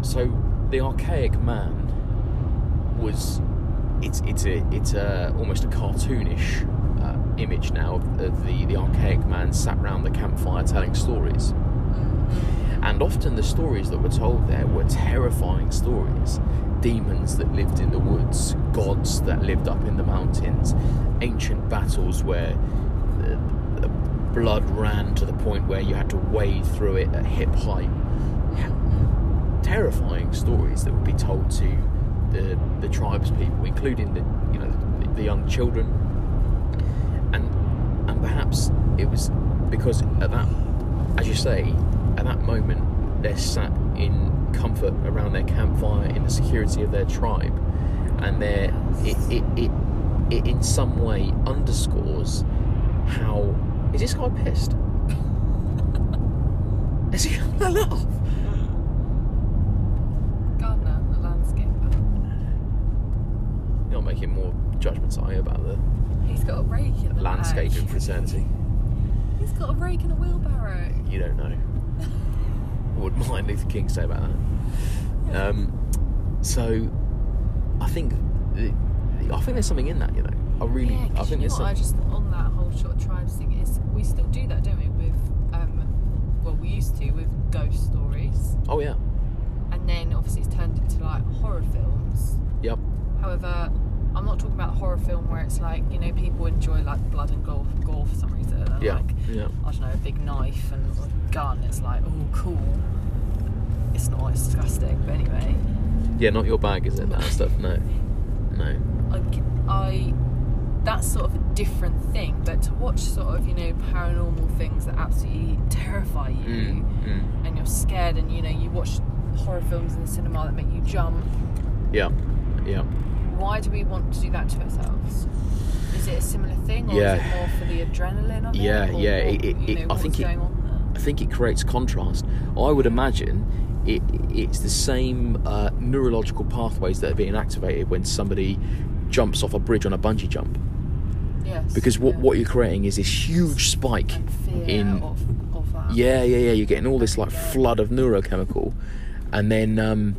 So the archaic man was it's it's a it's a almost a cartoonish uh, image now of, of the the archaic man sat round the campfire telling stories. And often the stories that were told there were terrifying stories. Demons that lived in the woods, gods that lived up in the mountains, ancient battles where blood ran to the point where you had to wade through it at hip height. Terrifying stories that would be told to the the tribes people, including the you know the, the young children. And and perhaps it was because at that as you say, at that moment, they're sat in comfort around their campfire in the security of their tribe, and they're it it, it, it in some way underscores how is this guy pissed? [laughs] Is he gonna laugh? Gardener, a landscaper. You're not making more judgments, are you, about the He's got a rake in the landscaping fraternity? He's got a rake and a wheelbarrow. You don't know. [laughs] what would Martin Luther King say about that? Um, so, I think, I think there's something in that. You know, I really, yeah, I think you know there's what, some. I just on that whole short tribes thing is we still do that, don't we? With um, well, we used to with ghost stories, Oh yeah, and then obviously it's turned into like horror films. yep, However, I'm not talking about horror film where it's like you know people enjoy like blood and gore, gore for some reason. And yeah, Like yeah. I don't know, a big knife and a gun. It's like oh cool. It's not. It's disgusting. But anyway, Yeah, not your bag, is it? That stuff? No, no. I, I that's sort of a different thing. But to watch sort of you know paranormal things that absolutely terrify you, Mm, mm. and you're scared, and you know you watch horror films in the cinema that make you jump. Yeah, yeah. Why do we want to do that to ourselves? Is it a similar thing, or Yeah. is it more for the adrenaline of Yeah, it? or yeah, it- it- you know, I think it- going on there? I think it creates contrast. I would imagine it, it's the same uh, neurological pathways that are being activated when somebody jumps off a bridge on a bungee jump. Yes. Because what, yeah. what you're creating is this huge spike in of, of. Yeah, yeah, yeah. You're getting all this like flood of neurochemical, and then um,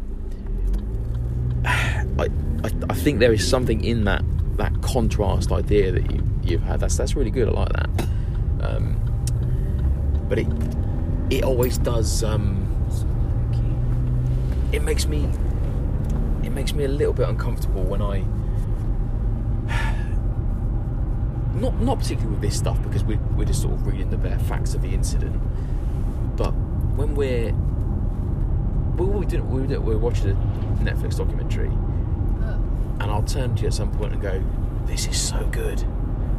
[sighs] I, I, I think there is something in that that contrast idea that you you've had. That's that's really good. I like that. Um, but it it always does. Um, it makes me it makes me a little bit uncomfortable when I not not particularly with this stuff because we're, we're just sort of reading the bare facts of the incident. But when we're well, we do we do we're watching a Netflix documentary. Oh, and I'll turn to you at some point and go this is so good.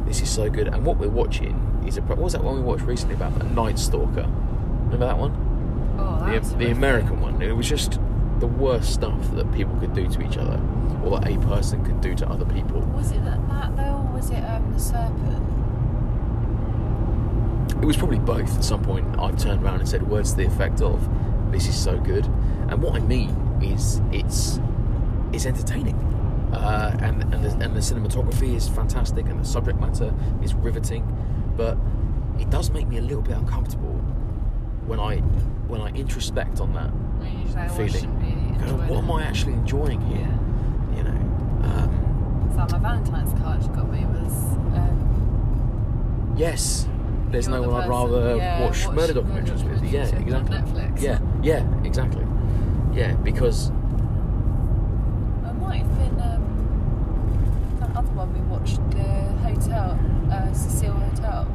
This is so good. And what we're watching is a what was that one we watched recently about? That Night Stalker. Remember that one? Oh the, the. American one. It was just the worst stuff that people could do to each other, or that a person could do to other people. Was it that, that though, or was it um, the serpent? It was probably both. At some point, I turned around and said words to the effect of, "This is so good," and what I mean is, it's it's entertaining, uh, and and the, and the cinematography is fantastic, and the subject matter is riveting, but it does make me a little bit uncomfortable when I when I introspect on that. You say, I Feeling. Be what am. I actually enjoying here? You know. Um, So my Valentine's card she got me was um, Yes. There's no the one I'd rather yeah, watch, watch murder documentaries with. Yeah, on exactly. Netflix. Yeah, yeah, exactly. Yeah, because it might have been um, that other one we watched, the hotel, uh, Cecil Hotel.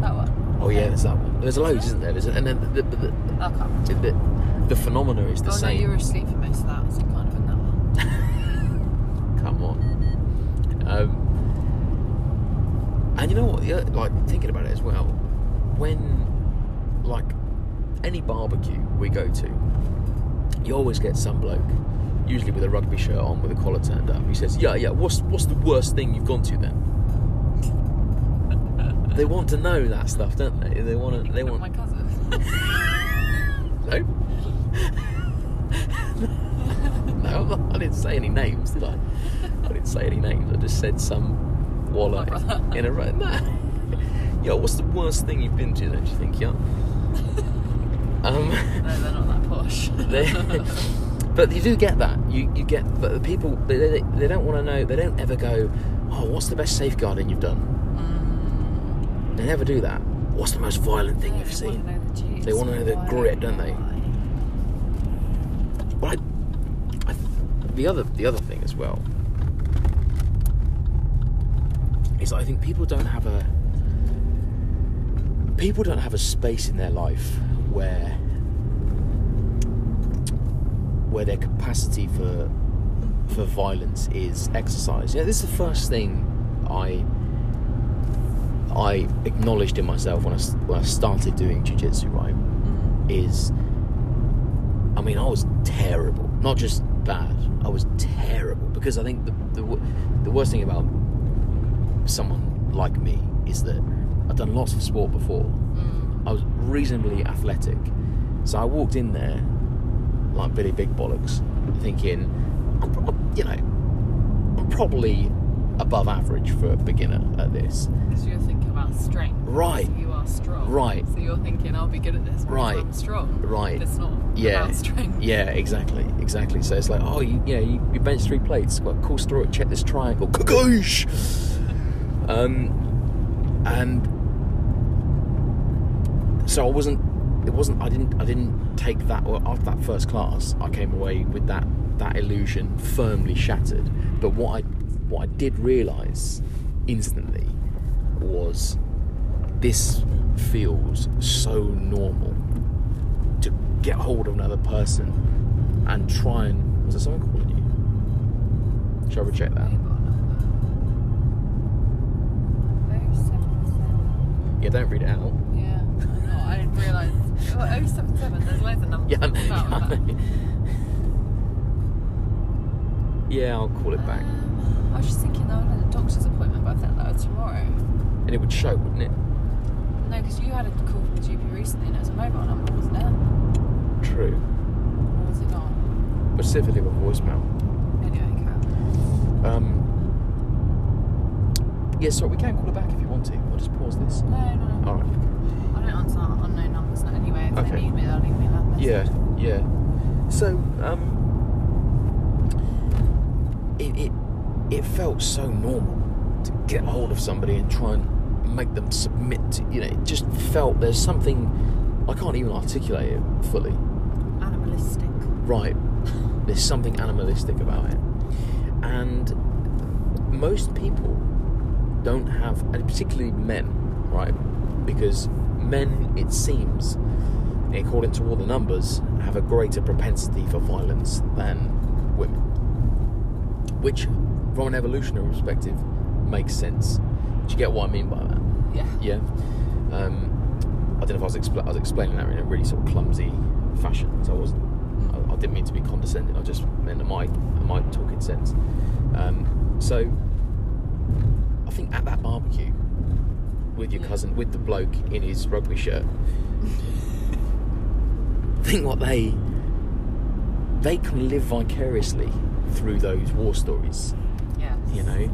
That one. oh yeah, the There's that one. There's loads, isn't there? There's, and then the, the, the, I can't. The, phenomena is the oh no, same. you were asleep for most of that, so you can't have done that one. [laughs] Come on. Um, and you know what? Yeah, like thinking about it as well. When, like, any barbecue we go to, you always get some bloke, usually with a rugby shirt on, with a collar turned up. He says, "Yeah, yeah. What's what's the worst thing you've gone to then?" [laughs] they want to know that stuff, don't they? They want to. They want. My cousin. [laughs] No. [laughs] no, I didn't say any names, did I? I didn't say any names. I just said some wallet in a row. [laughs] Nah. Yo, what's the worst thing you've been to? Don't you think, yeah? [laughs] Um, no, they're not that posh. but you do get that. You you get, but the people they, they, they don't want to know. They don't ever go, oh, what's the best safeguarding you've done? Mm. They never do that. What's the most violent thing No, you've they seen? know the. They wanna know the grit, don't they? Well, I, I, the other the other thing as well is I think people don't have a people don't have a space in their life where where their capacity for for violence is exercised. Yeah, this is the first thing I I acknowledged in myself when I when I started doing jiu-jitsu, right? Mm. is I mean I was terrible not just bad. I was terrible because I think the, the, the worst thing about someone like me is that I've done lots of sport before. Mm. I was reasonably athletic. So I walked in there like Billy Big Bollocks thinking I'm, pro- you know I'm probably above average for a beginner at this. Because you're thinking about strength. Right. So you are strong. Right. So you're thinking, I'll be good at this Right. I'm strong. Right. It's not Yeah. about strength. Yeah, exactly, exactly. So it's like, oh, you, yeah, you, you bench three plates. What a cool story. Check this triangle. Kagoosh! [laughs] um, and so I wasn't. It wasn't. I didn't. I didn't take that. Well, after that first class, I came away with that that illusion firmly shattered. But what I what I did realise instantly was this feels so normal to get hold of another person and try and was there someone calling you? Shall we check that? Yeah, don't read it out. Yeah, I know. I didn't realise. Oh, 077, there's loads of numbers. Yeah, I yeah, I yeah, I'll call it back. Um, I was just thinking, though, I had a doctor's appointment, but I think that was tomorrow. And it would show, wouldn't it? No, because you had a call from the GP recently and it was a mobile number, wasn't it? True. Or was it not? Specifically with voicemail. Anyway, on. Um, yeah, sorry, we can call it back if you want to. I'll just pause this. No, no, no. Alright. I don't answer unknown numbers now anyway. If Okay. they need me, they'll leave me a message. Yeah, yeah. So, um, it, it it felt so normal get hold of somebody and try and make them submit to. You know, it just felt there's something I can't even articulate it fully. Animalistic. Right, there's something animalistic about it, and most people don't have, and particularly men, right? Because men, it seems, according to all the numbers, have a greater propensity for violence than women. Which, from an evolutionary perspective, makes sense. Do you get what I mean by that? Yeah. Yeah. Um, I don't know if I was, expl- I was explaining that in a really sort of clumsy fashion. So I wasn't. I, I didn't mean to be condescending. I just meant am I am I talking sense? Um, so I think at that barbecue with your Yeah. cousin, with the bloke in his rugby shirt, [laughs] think what they they can live vicariously through those war stories. Yes. You know.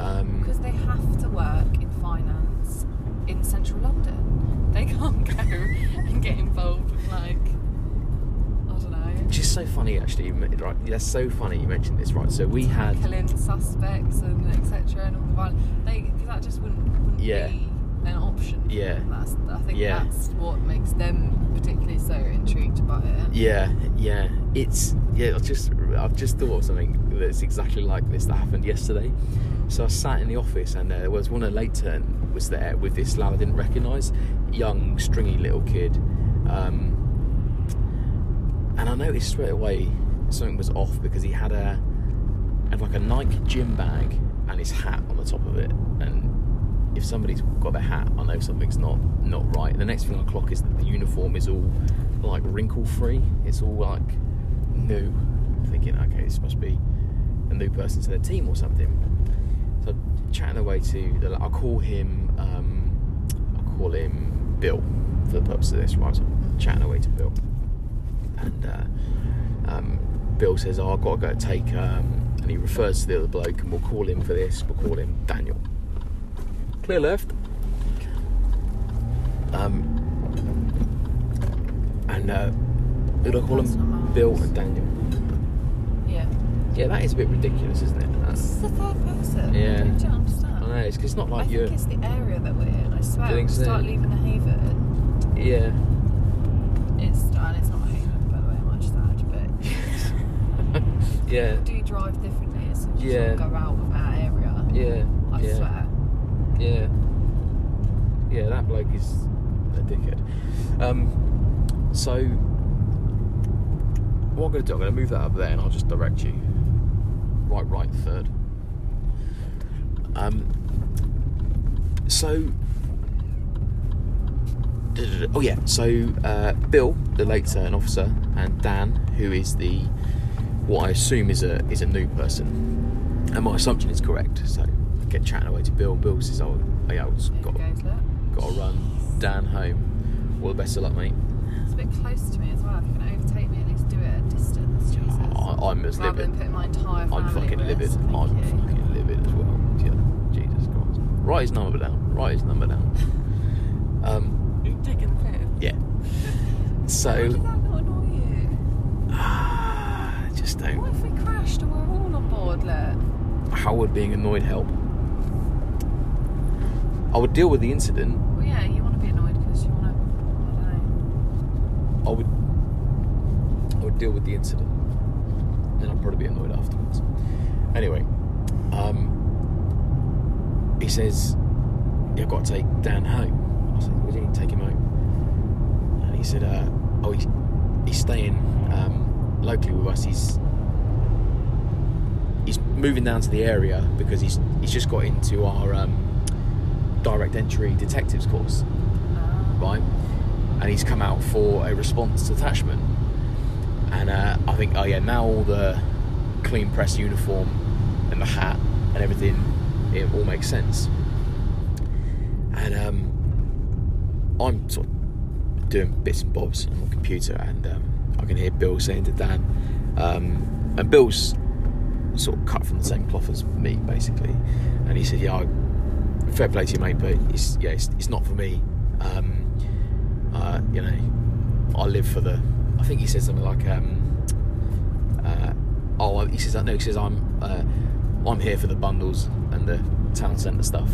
Um, Because they have to work in finance in central London. [laughs] They can't go and get involved with, like, I don't know, Which is so funny, actually. Right, that's so funny you mentioned this. Right, so we had killing suspects and etc. and all the violence. They, cause that just wouldn't, wouldn't Yeah. be an option. Yeah. That's, I think Yeah. that's what makes them particularly so intrigued by it. yeah, yeah. It's yeah. I just I've just thought of something that's exactly like this that happened yesterday. So I sat in the office, and uh, there was one of the late turn was there with this lad I didn't recognise, young, stringy little kid, um, and I noticed straight away something was off because he had a had like a Nike gym bag and his hat on the top of it, and if somebody's got their hat, I know something's not not right. The next thing I clock is that the uniform is all like wrinkle free. It's all like new. I'm thinking, okay, this must be a new person to the team or something. So I'm chatting away to the. I call him. Um, I call him Bill for the purpose of this. Right, so I'm chatting away to Bill, and uh, um, Bill says, "Oh, I've got to go take." Um, and he refers to the other bloke, and we'll call him for this. We'll call him Daniel. Clear left. Um, and uh, do I call them? Bill and Daniel. Yeah. That is a bit ridiculous, isn't it? That's, is the third person. Yeah. I don't understand. I know, it's, 'cause it's not I like think you're. it's the area that we're in. I swear, Do you think we so? start leaving the Haven. Yeah. It's and it's not a Haven, by the way. I'm just sad, but [laughs] yeah. people do drive differently. As Yeah. sort of go out of that area. Yeah. I yeah. swear. Yeah. Yeah, that bloke is a dickhead. Um, so, what I'm going to do, I'm going to move that up there and I'll just direct you. Right, right, third. Um, so, oh yeah, so uh, Bill, the late turn officer, and Dan, who is the what I assume is a is a new person, and my assumption is correct. So, I get chatting away to Bill. Bill says, "Oh, oh yeah, I've got got to run Dan home. All the best of luck, mate." It's a bit close to me as well. If you're going to overtake me, at least do it at a distance. Jesus. I, I'm as Rather livid. than putting my entire family I'm fucking livid. Thank I'm you. fucking livid as well. Yeah, Jesus Christ. Write his number down. Write his number down. Um, Are digging the pit? yeah. [laughs] So, did that not annoy you? ah, [sighs] just don't. if we crashed and we're all on board, look? How would being annoyed help? I would deal with the incident. Well, yeah, you want to be annoyed because you want to. I don't know. I would. I would deal with the incident. I'd probably be annoyed afterwards. Anyway, um, he says, "Yeah, I've got to take Dan home." I was like, "What do you need take him home?" And he said, uh, "Oh, he's, he's staying um, locally with us. He's he's moving down to the area because he's he's just got into our um, direct entry detectives course." Ah. right? And he's come out for a response detachment. And uh, I think, oh yeah, now all the clean press uniform and the hat and everything, it all makes sense. And um, I'm sort of doing bits and bobs on my computer, and um, I can hear Bill saying to Dan, um, and Bill's sort of cut from the same cloth as me, basically. And he said, "Yeah, fair play to you, mate, but it's yeah, it's, it's not for me. Um, uh, you know, I live for the. I think he said something like, um, oh, he says, no, he says I'm, uh, I'm here for the bundles and the town centre stuff,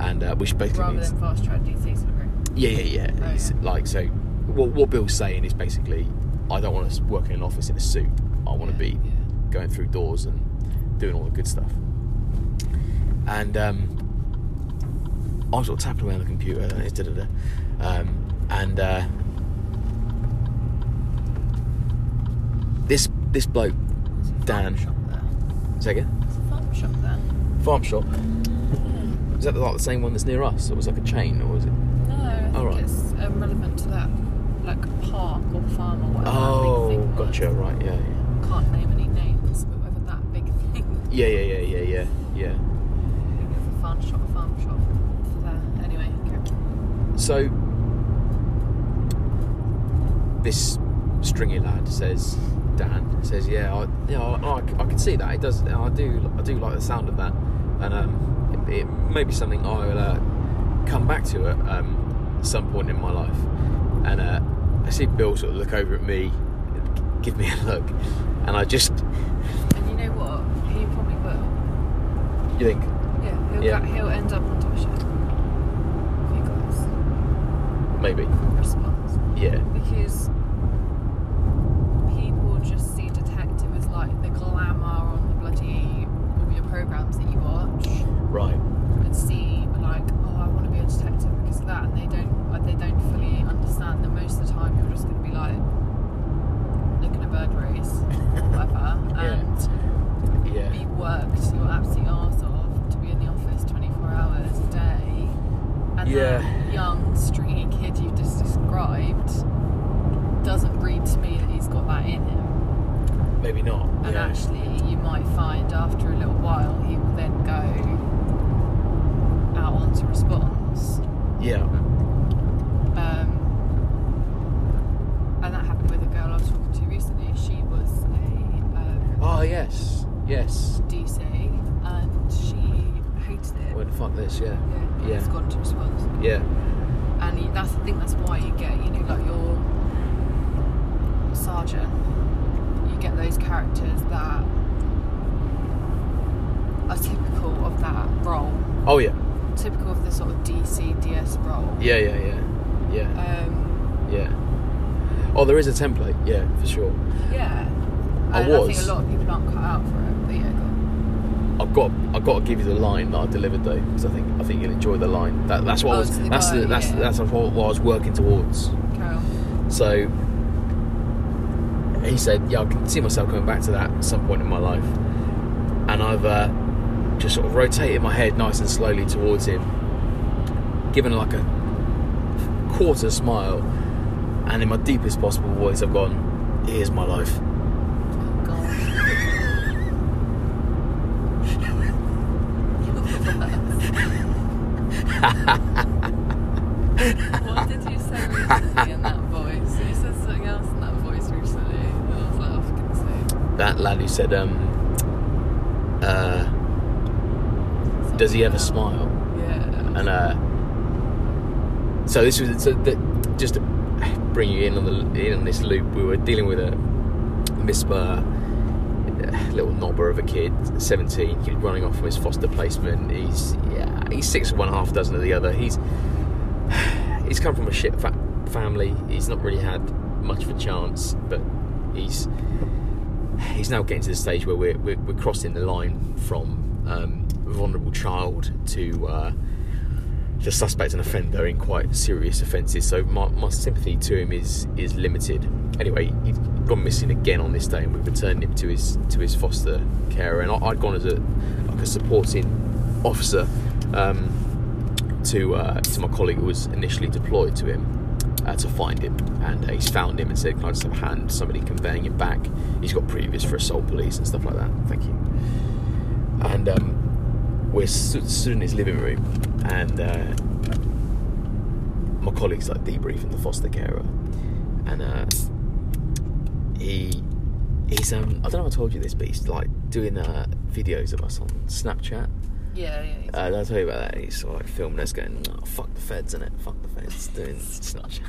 and uh, which basically Rather means, than fast track yeah, yeah, yeah. Oh, yeah. Like so, what, what Bill's saying is basically, I don't want to work in an office in a suit. I want to be Yeah, yeah. going through doors and doing all the good stuff. And um, I'm sort of tapping away on the computer, and it's da-da-da. Um, and uh, this this bloke, There's a farm Dan. shop there. say again, There's a farm shop there. farm shop. Is that like the same one that's near us, or was it like a chain, or was it? No, I think Oh, right. it's um, relevant to that, like park or farm or whatever. that Oh, big thing was. gotcha. Right, yeah, yeah. Can't name any names, but whether that big thing. Yeah, yeah, yeah, yeah, yeah, yeah. There's a farm shop, a farm shop there. Anyway, okay. So this stringy lad says, Dan says, yeah, I, yeah, I, I, I can see that. It does. I do. I do like the sound of that, and um, it, it may be something I'll uh, come back to at um, some point in my life. And uh, I see Bill sort of look over at me, give me a look, and I just, And you know what? He probably will. you think, Yeah, he'll, Yeah. Go, he'll end up on top shit. If he goes maybe, response. yeah, Because people just see detective as like the glamour on the bloody all your programs that you watch. Right. and see like, oh, I want to be a detective because of that, and they don't, like, they don't fully understand that most of the time you're just going to be like looking at burglaries or whatever, Yeah. and Yeah. be worked your absolute arse off to be in the office 24 hours a day. And Yeah. Uh, young, stringy kid you've just described doesn't read to me that he's got that in him. Maybe not. And yeah. actually, you might find after a little while he will then go out onto response. Yeah. Um, and that happened with a girl I was talking to recently. She was a um, Oh yes. Yes. DC and she hated it. When fuck this, yeah. yeah, yeah. It's gone to response. Yeah. And that's I think that's why you get you know like your sergeant. You get those characters that are typical of that role, Oh yeah. typical of the sort of DC DS role. Yeah, yeah, yeah. Yeah. Um, Yeah. Oh, there is a template. Yeah, for sure. yeah. I And I think was. a lot of people aren't cut out for it, but yeah, go on. I've got I've got to give you the line that I delivered though, because I think I think you'll enjoy the line. That, that's what I Oh, was. the That's guy, the, that's yeah. that's what, what I was working towards. So he said, "Yeah, I can see myself coming back to that at some point in my life," and I've uh, just sort of rotated my head nice and slowly towards him, given like a quarter smile, and in my deepest possible voice, I've gone, "Here's my life." Oh god. What did you say recently in that voice? You said something else in that voice recently. And I was like, oh, for goodness sake. That lad who said, um, uh, "Does he ever smile?" Yeah. and uh, so this was so that, just to bring you in on the in on this loop. We were dealing with a a little knobber of a kid, seventeen. He's running off from his foster placement. He's he's six of one, half dozen of the other. He's he's come from a shit fa- family. He's not really had much of a chance, but he's he's now getting to the stage where we're we're, we're crossing the line from um, vulnerable child to uh, the suspect and offender in quite serious offences. So my, my sympathy to him is is limited. Anyway, he'd gone missing again on this day, and we've returned him to his to his foster carer. And I, I'd gone as a like a supporting officer um, to uh, to my colleague who was initially deployed to him. Uh, to find him, and he's found him and said, "Can I just have a hand?" Somebody conveying him back. He's got previous for assault police and stuff like that. Thank you. And um, we're stood in his living room, and uh, my colleague's like debriefing the foster carer, and uh, he he's um I don't know if I told you this, but he's like doing uh, videos of us on Snapchat. Yeah, yeah. Uh, did I tell you about that? He's sort of like filming us going, oh, fuck the feds, in it, Fuck the feds, doing [laughs] Snapchat.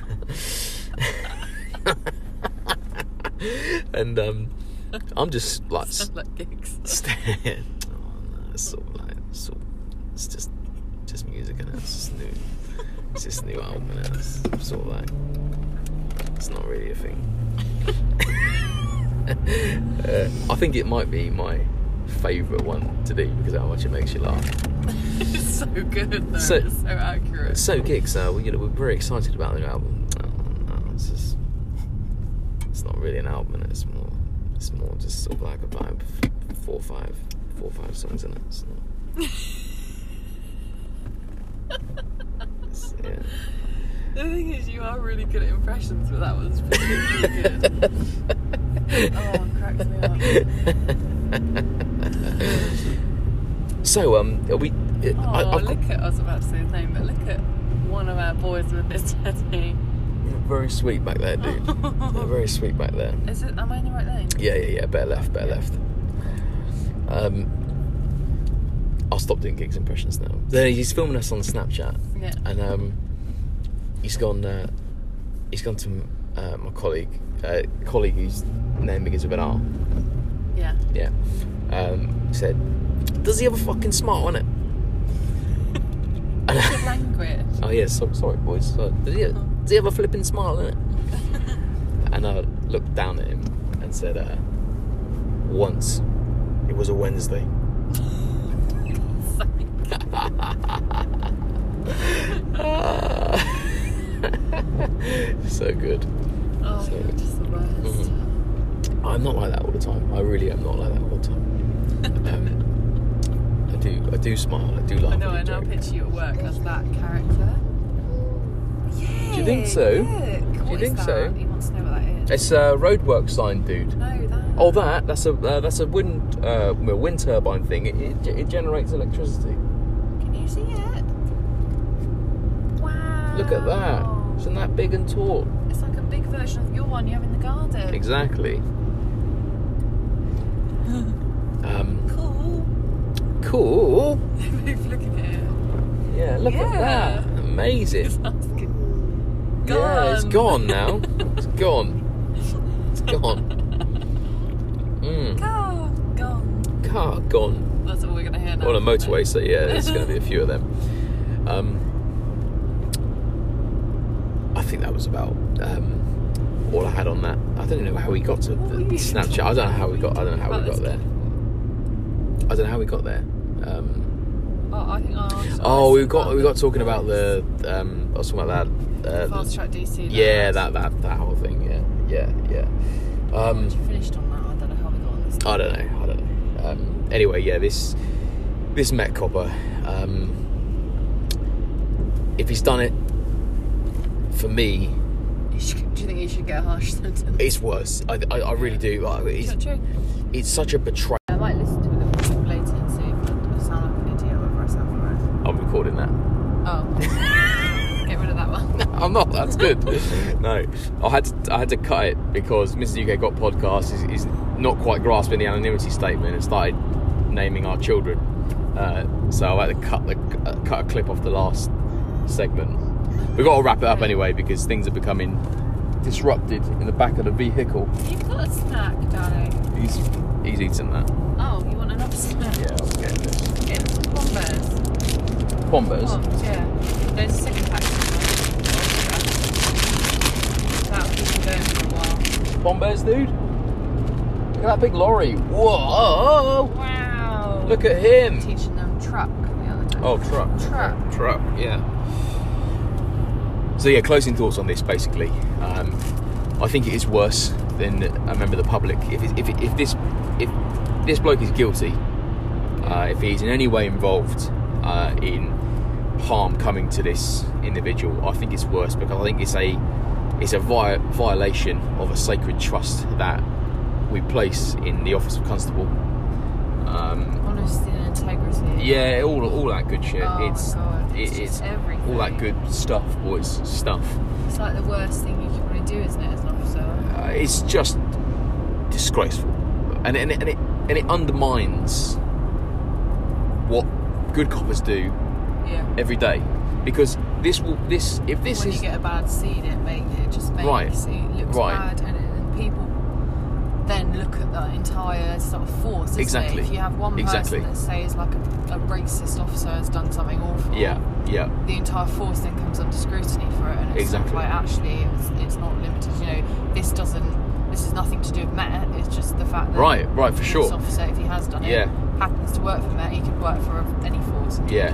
[laughs] and um, I'm just like Sound like gigs. [laughs] staring. Oh no, it's sort of like sort it's just just music and it's just new. It's just new album and it's sort of like it's not really a thing. uh, I think it might be my favourite one to do because of how much it makes you laugh. [laughs] it's so good though. So- it's so accurate. So gigs, uh, you know, we're very excited about the new album. Oh, no, it's just it's not really an album, it's more it's more just sort of like a vibe. Four, five, four, five songs in it. It's not. [laughs] It's- yeah. The thing is, you are really good at impressions, but that was particularly good. [laughs] oh, cracks me up. So, um, are we? Oh, I, I've got look at, I was about to say his name, but look at one of our boys with his [laughs] teddy. very sweet back there, dude. [laughs] Very sweet back there. Is it, am I in the right lane? Yeah, yeah, yeah. Better left, better left. Um, I'll stop doing gigs impressions now. Then he's filming us on Snapchat, Yeah. and um, he's gone. Uh, he's gone to uh, my colleague, uh, colleague whose name begins with an R. Yeah. Yeah. Um, said, does he have a fucking smile on it? Language. oh yeah, so, sorry boys. Does, he, does he have a flipping smile on it? [laughs] and I looked down at him and said, uh, "Once, it was a Wednesday." [laughs] [laughs] so good. Oh, so. Mm-hmm. I'm not like that all the time. I really am not like that all the time. Um, do, I do smile. I do laugh. I know, I now picture you at work as that character. Yeah. Do you think so? Look, Do you what is think that? so? He wants to know what that is. It's a roadwork sign, dude. no, that. Oh, that that's a uh, that's a wind uh, well, wind turbine thing. It, it, it generates electricity. Can you see it? Wow. Look at that! Isn't that big and tall? It's like a big version of your one you have in the garden. Exactly. Um, Cool. Cool. [laughs] Looking at it. Yeah, look at Yeah. that. Amazing. Good. Yeah, it's Gone. now. it's [laughs] gone. It's gone. Mm. Car gone. Car gone. That's what we're gonna hear now. On a motorway, so yeah, there's going to be a few of them. Um, I think that was about um, all I had on that. I don't know how we got to the What were you Snapchat. I don't know how we got. I don't know how we About got this there. I don't know how we got there. Um, Oh, I think. Oh, oh, we got we got talking about the. Um, I was talking about that. Uh, fast track DC. yeah, that, that that whole thing. Yeah, yeah, yeah. Um, finished on that. I don't know how we got on this. I don't know. I don't know. Um, anyway, yeah, this this Met Copper. Um, if he's done it for me, should- Do you think he should get a harsh sentence? it's worse. I, I, I really do. Like, it's, it's such a betrayal. I might listen to it a little bit later and see if I sound like an idiot or if I sound right. I'm recording that. Oh. Get rid of that one. I'm. That's good. [laughs] no, I had to. I had to cut it because Mrs. UK Cop podcast is, is not quite grasping the anonymity statement and started naming our children. Uh, so I had to cut the uh, cut a clip off the last segment. We've got to wrap it up anyway because things are becoming disrupted in the back of the vehicle. You've got a snack, darling. He's he's eating that. Oh, you want another snack? Yeah, I was getting this. Get some bombers. Bombers. Bombs, yeah. There's a second pack. That'll keep you going for a while. Bombers, dude. Look at that big lorry. Whoa! Wow. Look at him. Teaching them truck the. Oh, truck. Truck. Truck, yeah. So, yeah, closing thoughts on this basically. Um, I think it is worse than a member of the public. If, if, if this if this bloke is guilty, uh, if he's in any way involved uh, in harm coming to this individual, I think it's worse because I think it's a it's a vi- violation of a sacred trust that we place in the office of constable. Um, Honesty and integrity. yeah, all all that good shit. Oh it's it- it's it's everything. all that good stuff, boys. Stuff. It's like the worst thing you can really do, isn't it, as an officer? Uh, it's just disgraceful, and and it, and it and it undermines what good coppers do Yeah. every day, because this will this if this when is you get a bad scene, it make it just makes Right. it looks Right. bad, and, and people then look at the entire sort of force. Exactly. It? If you have one Exactly. person that says like a, a racist officer has done something awful, yeah yeah the entire force then comes under scrutiny for it, and it's sort of Exactly. like actually it's, it's not limited. You know, this doesn't. This is nothing to do with Met. It's just the fact that Right, right, for sure. officer, if he has done it, Yeah. happens to work for Met, he could work for any force. Yeah.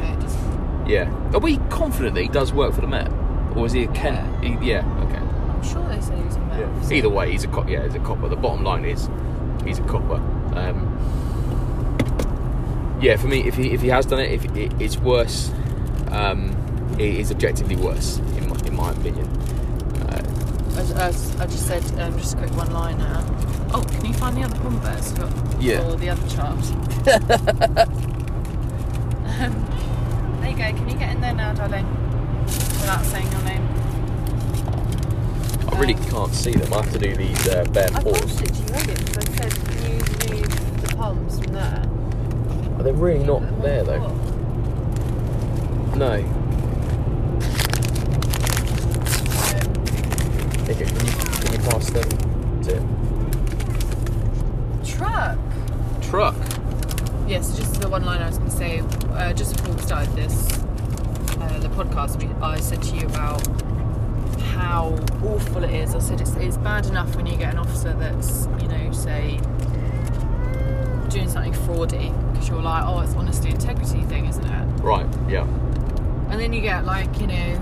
Do it. Just, yeah. Are we confident that he does work for the Met, or is he a Ken? Yeah. He, yeah. Okay. I'm sure they said he was a Met. officer. Either way, he's a cop. Yeah, he's a copper. The bottom line is, he's a copper. Um, yeah, for me, if he if he has done it, if it, it's worse, um, it is objectively worse in my, in my opinion. Uh, As, as I just said, um, just a quick one liner. Oh, can you find the other Bombers for, Yeah. for the other child? [laughs] um, go. Can you get in there now, darling? Without saying your name. I really can't see them. I have to do these uh, bare I paws. to you earlier because I said, can you move the palms from there? Are they really not them there though? No. Um, Okay, can you can you pass them to truck. truck? Yes, just the one line I was going to say. Uh, just before we started this, uh, the podcast, we, I said to you about how awful it is. I said it's, it's bad enough when you get an officer that's, you know, say, doing something fraudy because you're like, oh, it's honesty integrity thing, isn't it? Right. Yeah. And then you get like, you know,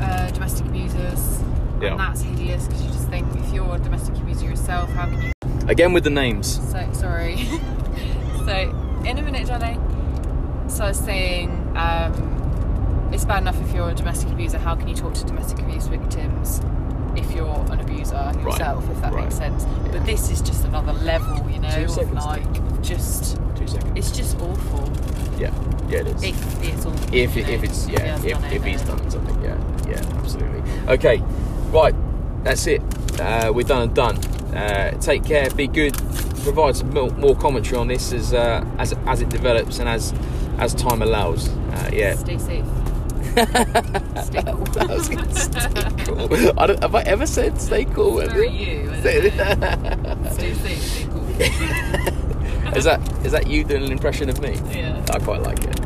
uh, domestic abusers, Yeah. and that's hideous because you just think if you're a domestic abuser yourself, how can you? Again with the names. So sorry. [laughs] so in a minute, Johnny. So I was saying, um, it's bad enough if you're a domestic abuser. How can you talk to domestic abuse victims if you're an abuser yourself? If that right. makes sense. Yeah. But this is just another level, you know, Two seconds, like just. Two seconds. It's just awful. Yeah, yeah, it is. If it's awful. if, if it's yeah, if, done it, if he's done something, yeah, yeah, absolutely. Okay, right, that's it. Uh, we're done and done. Uh, take care, be good. Provide some more, more commentary on this as uh, as as it develops and as as time allows. Uh, yeah. Stay safe. Stay [laughs] cool. I was gonna stay cool. I don't, have I ever said stay cool? You. Stay safe. Stay cool. [laughs] is that is that you doing an impression of me? Yeah. I quite like it.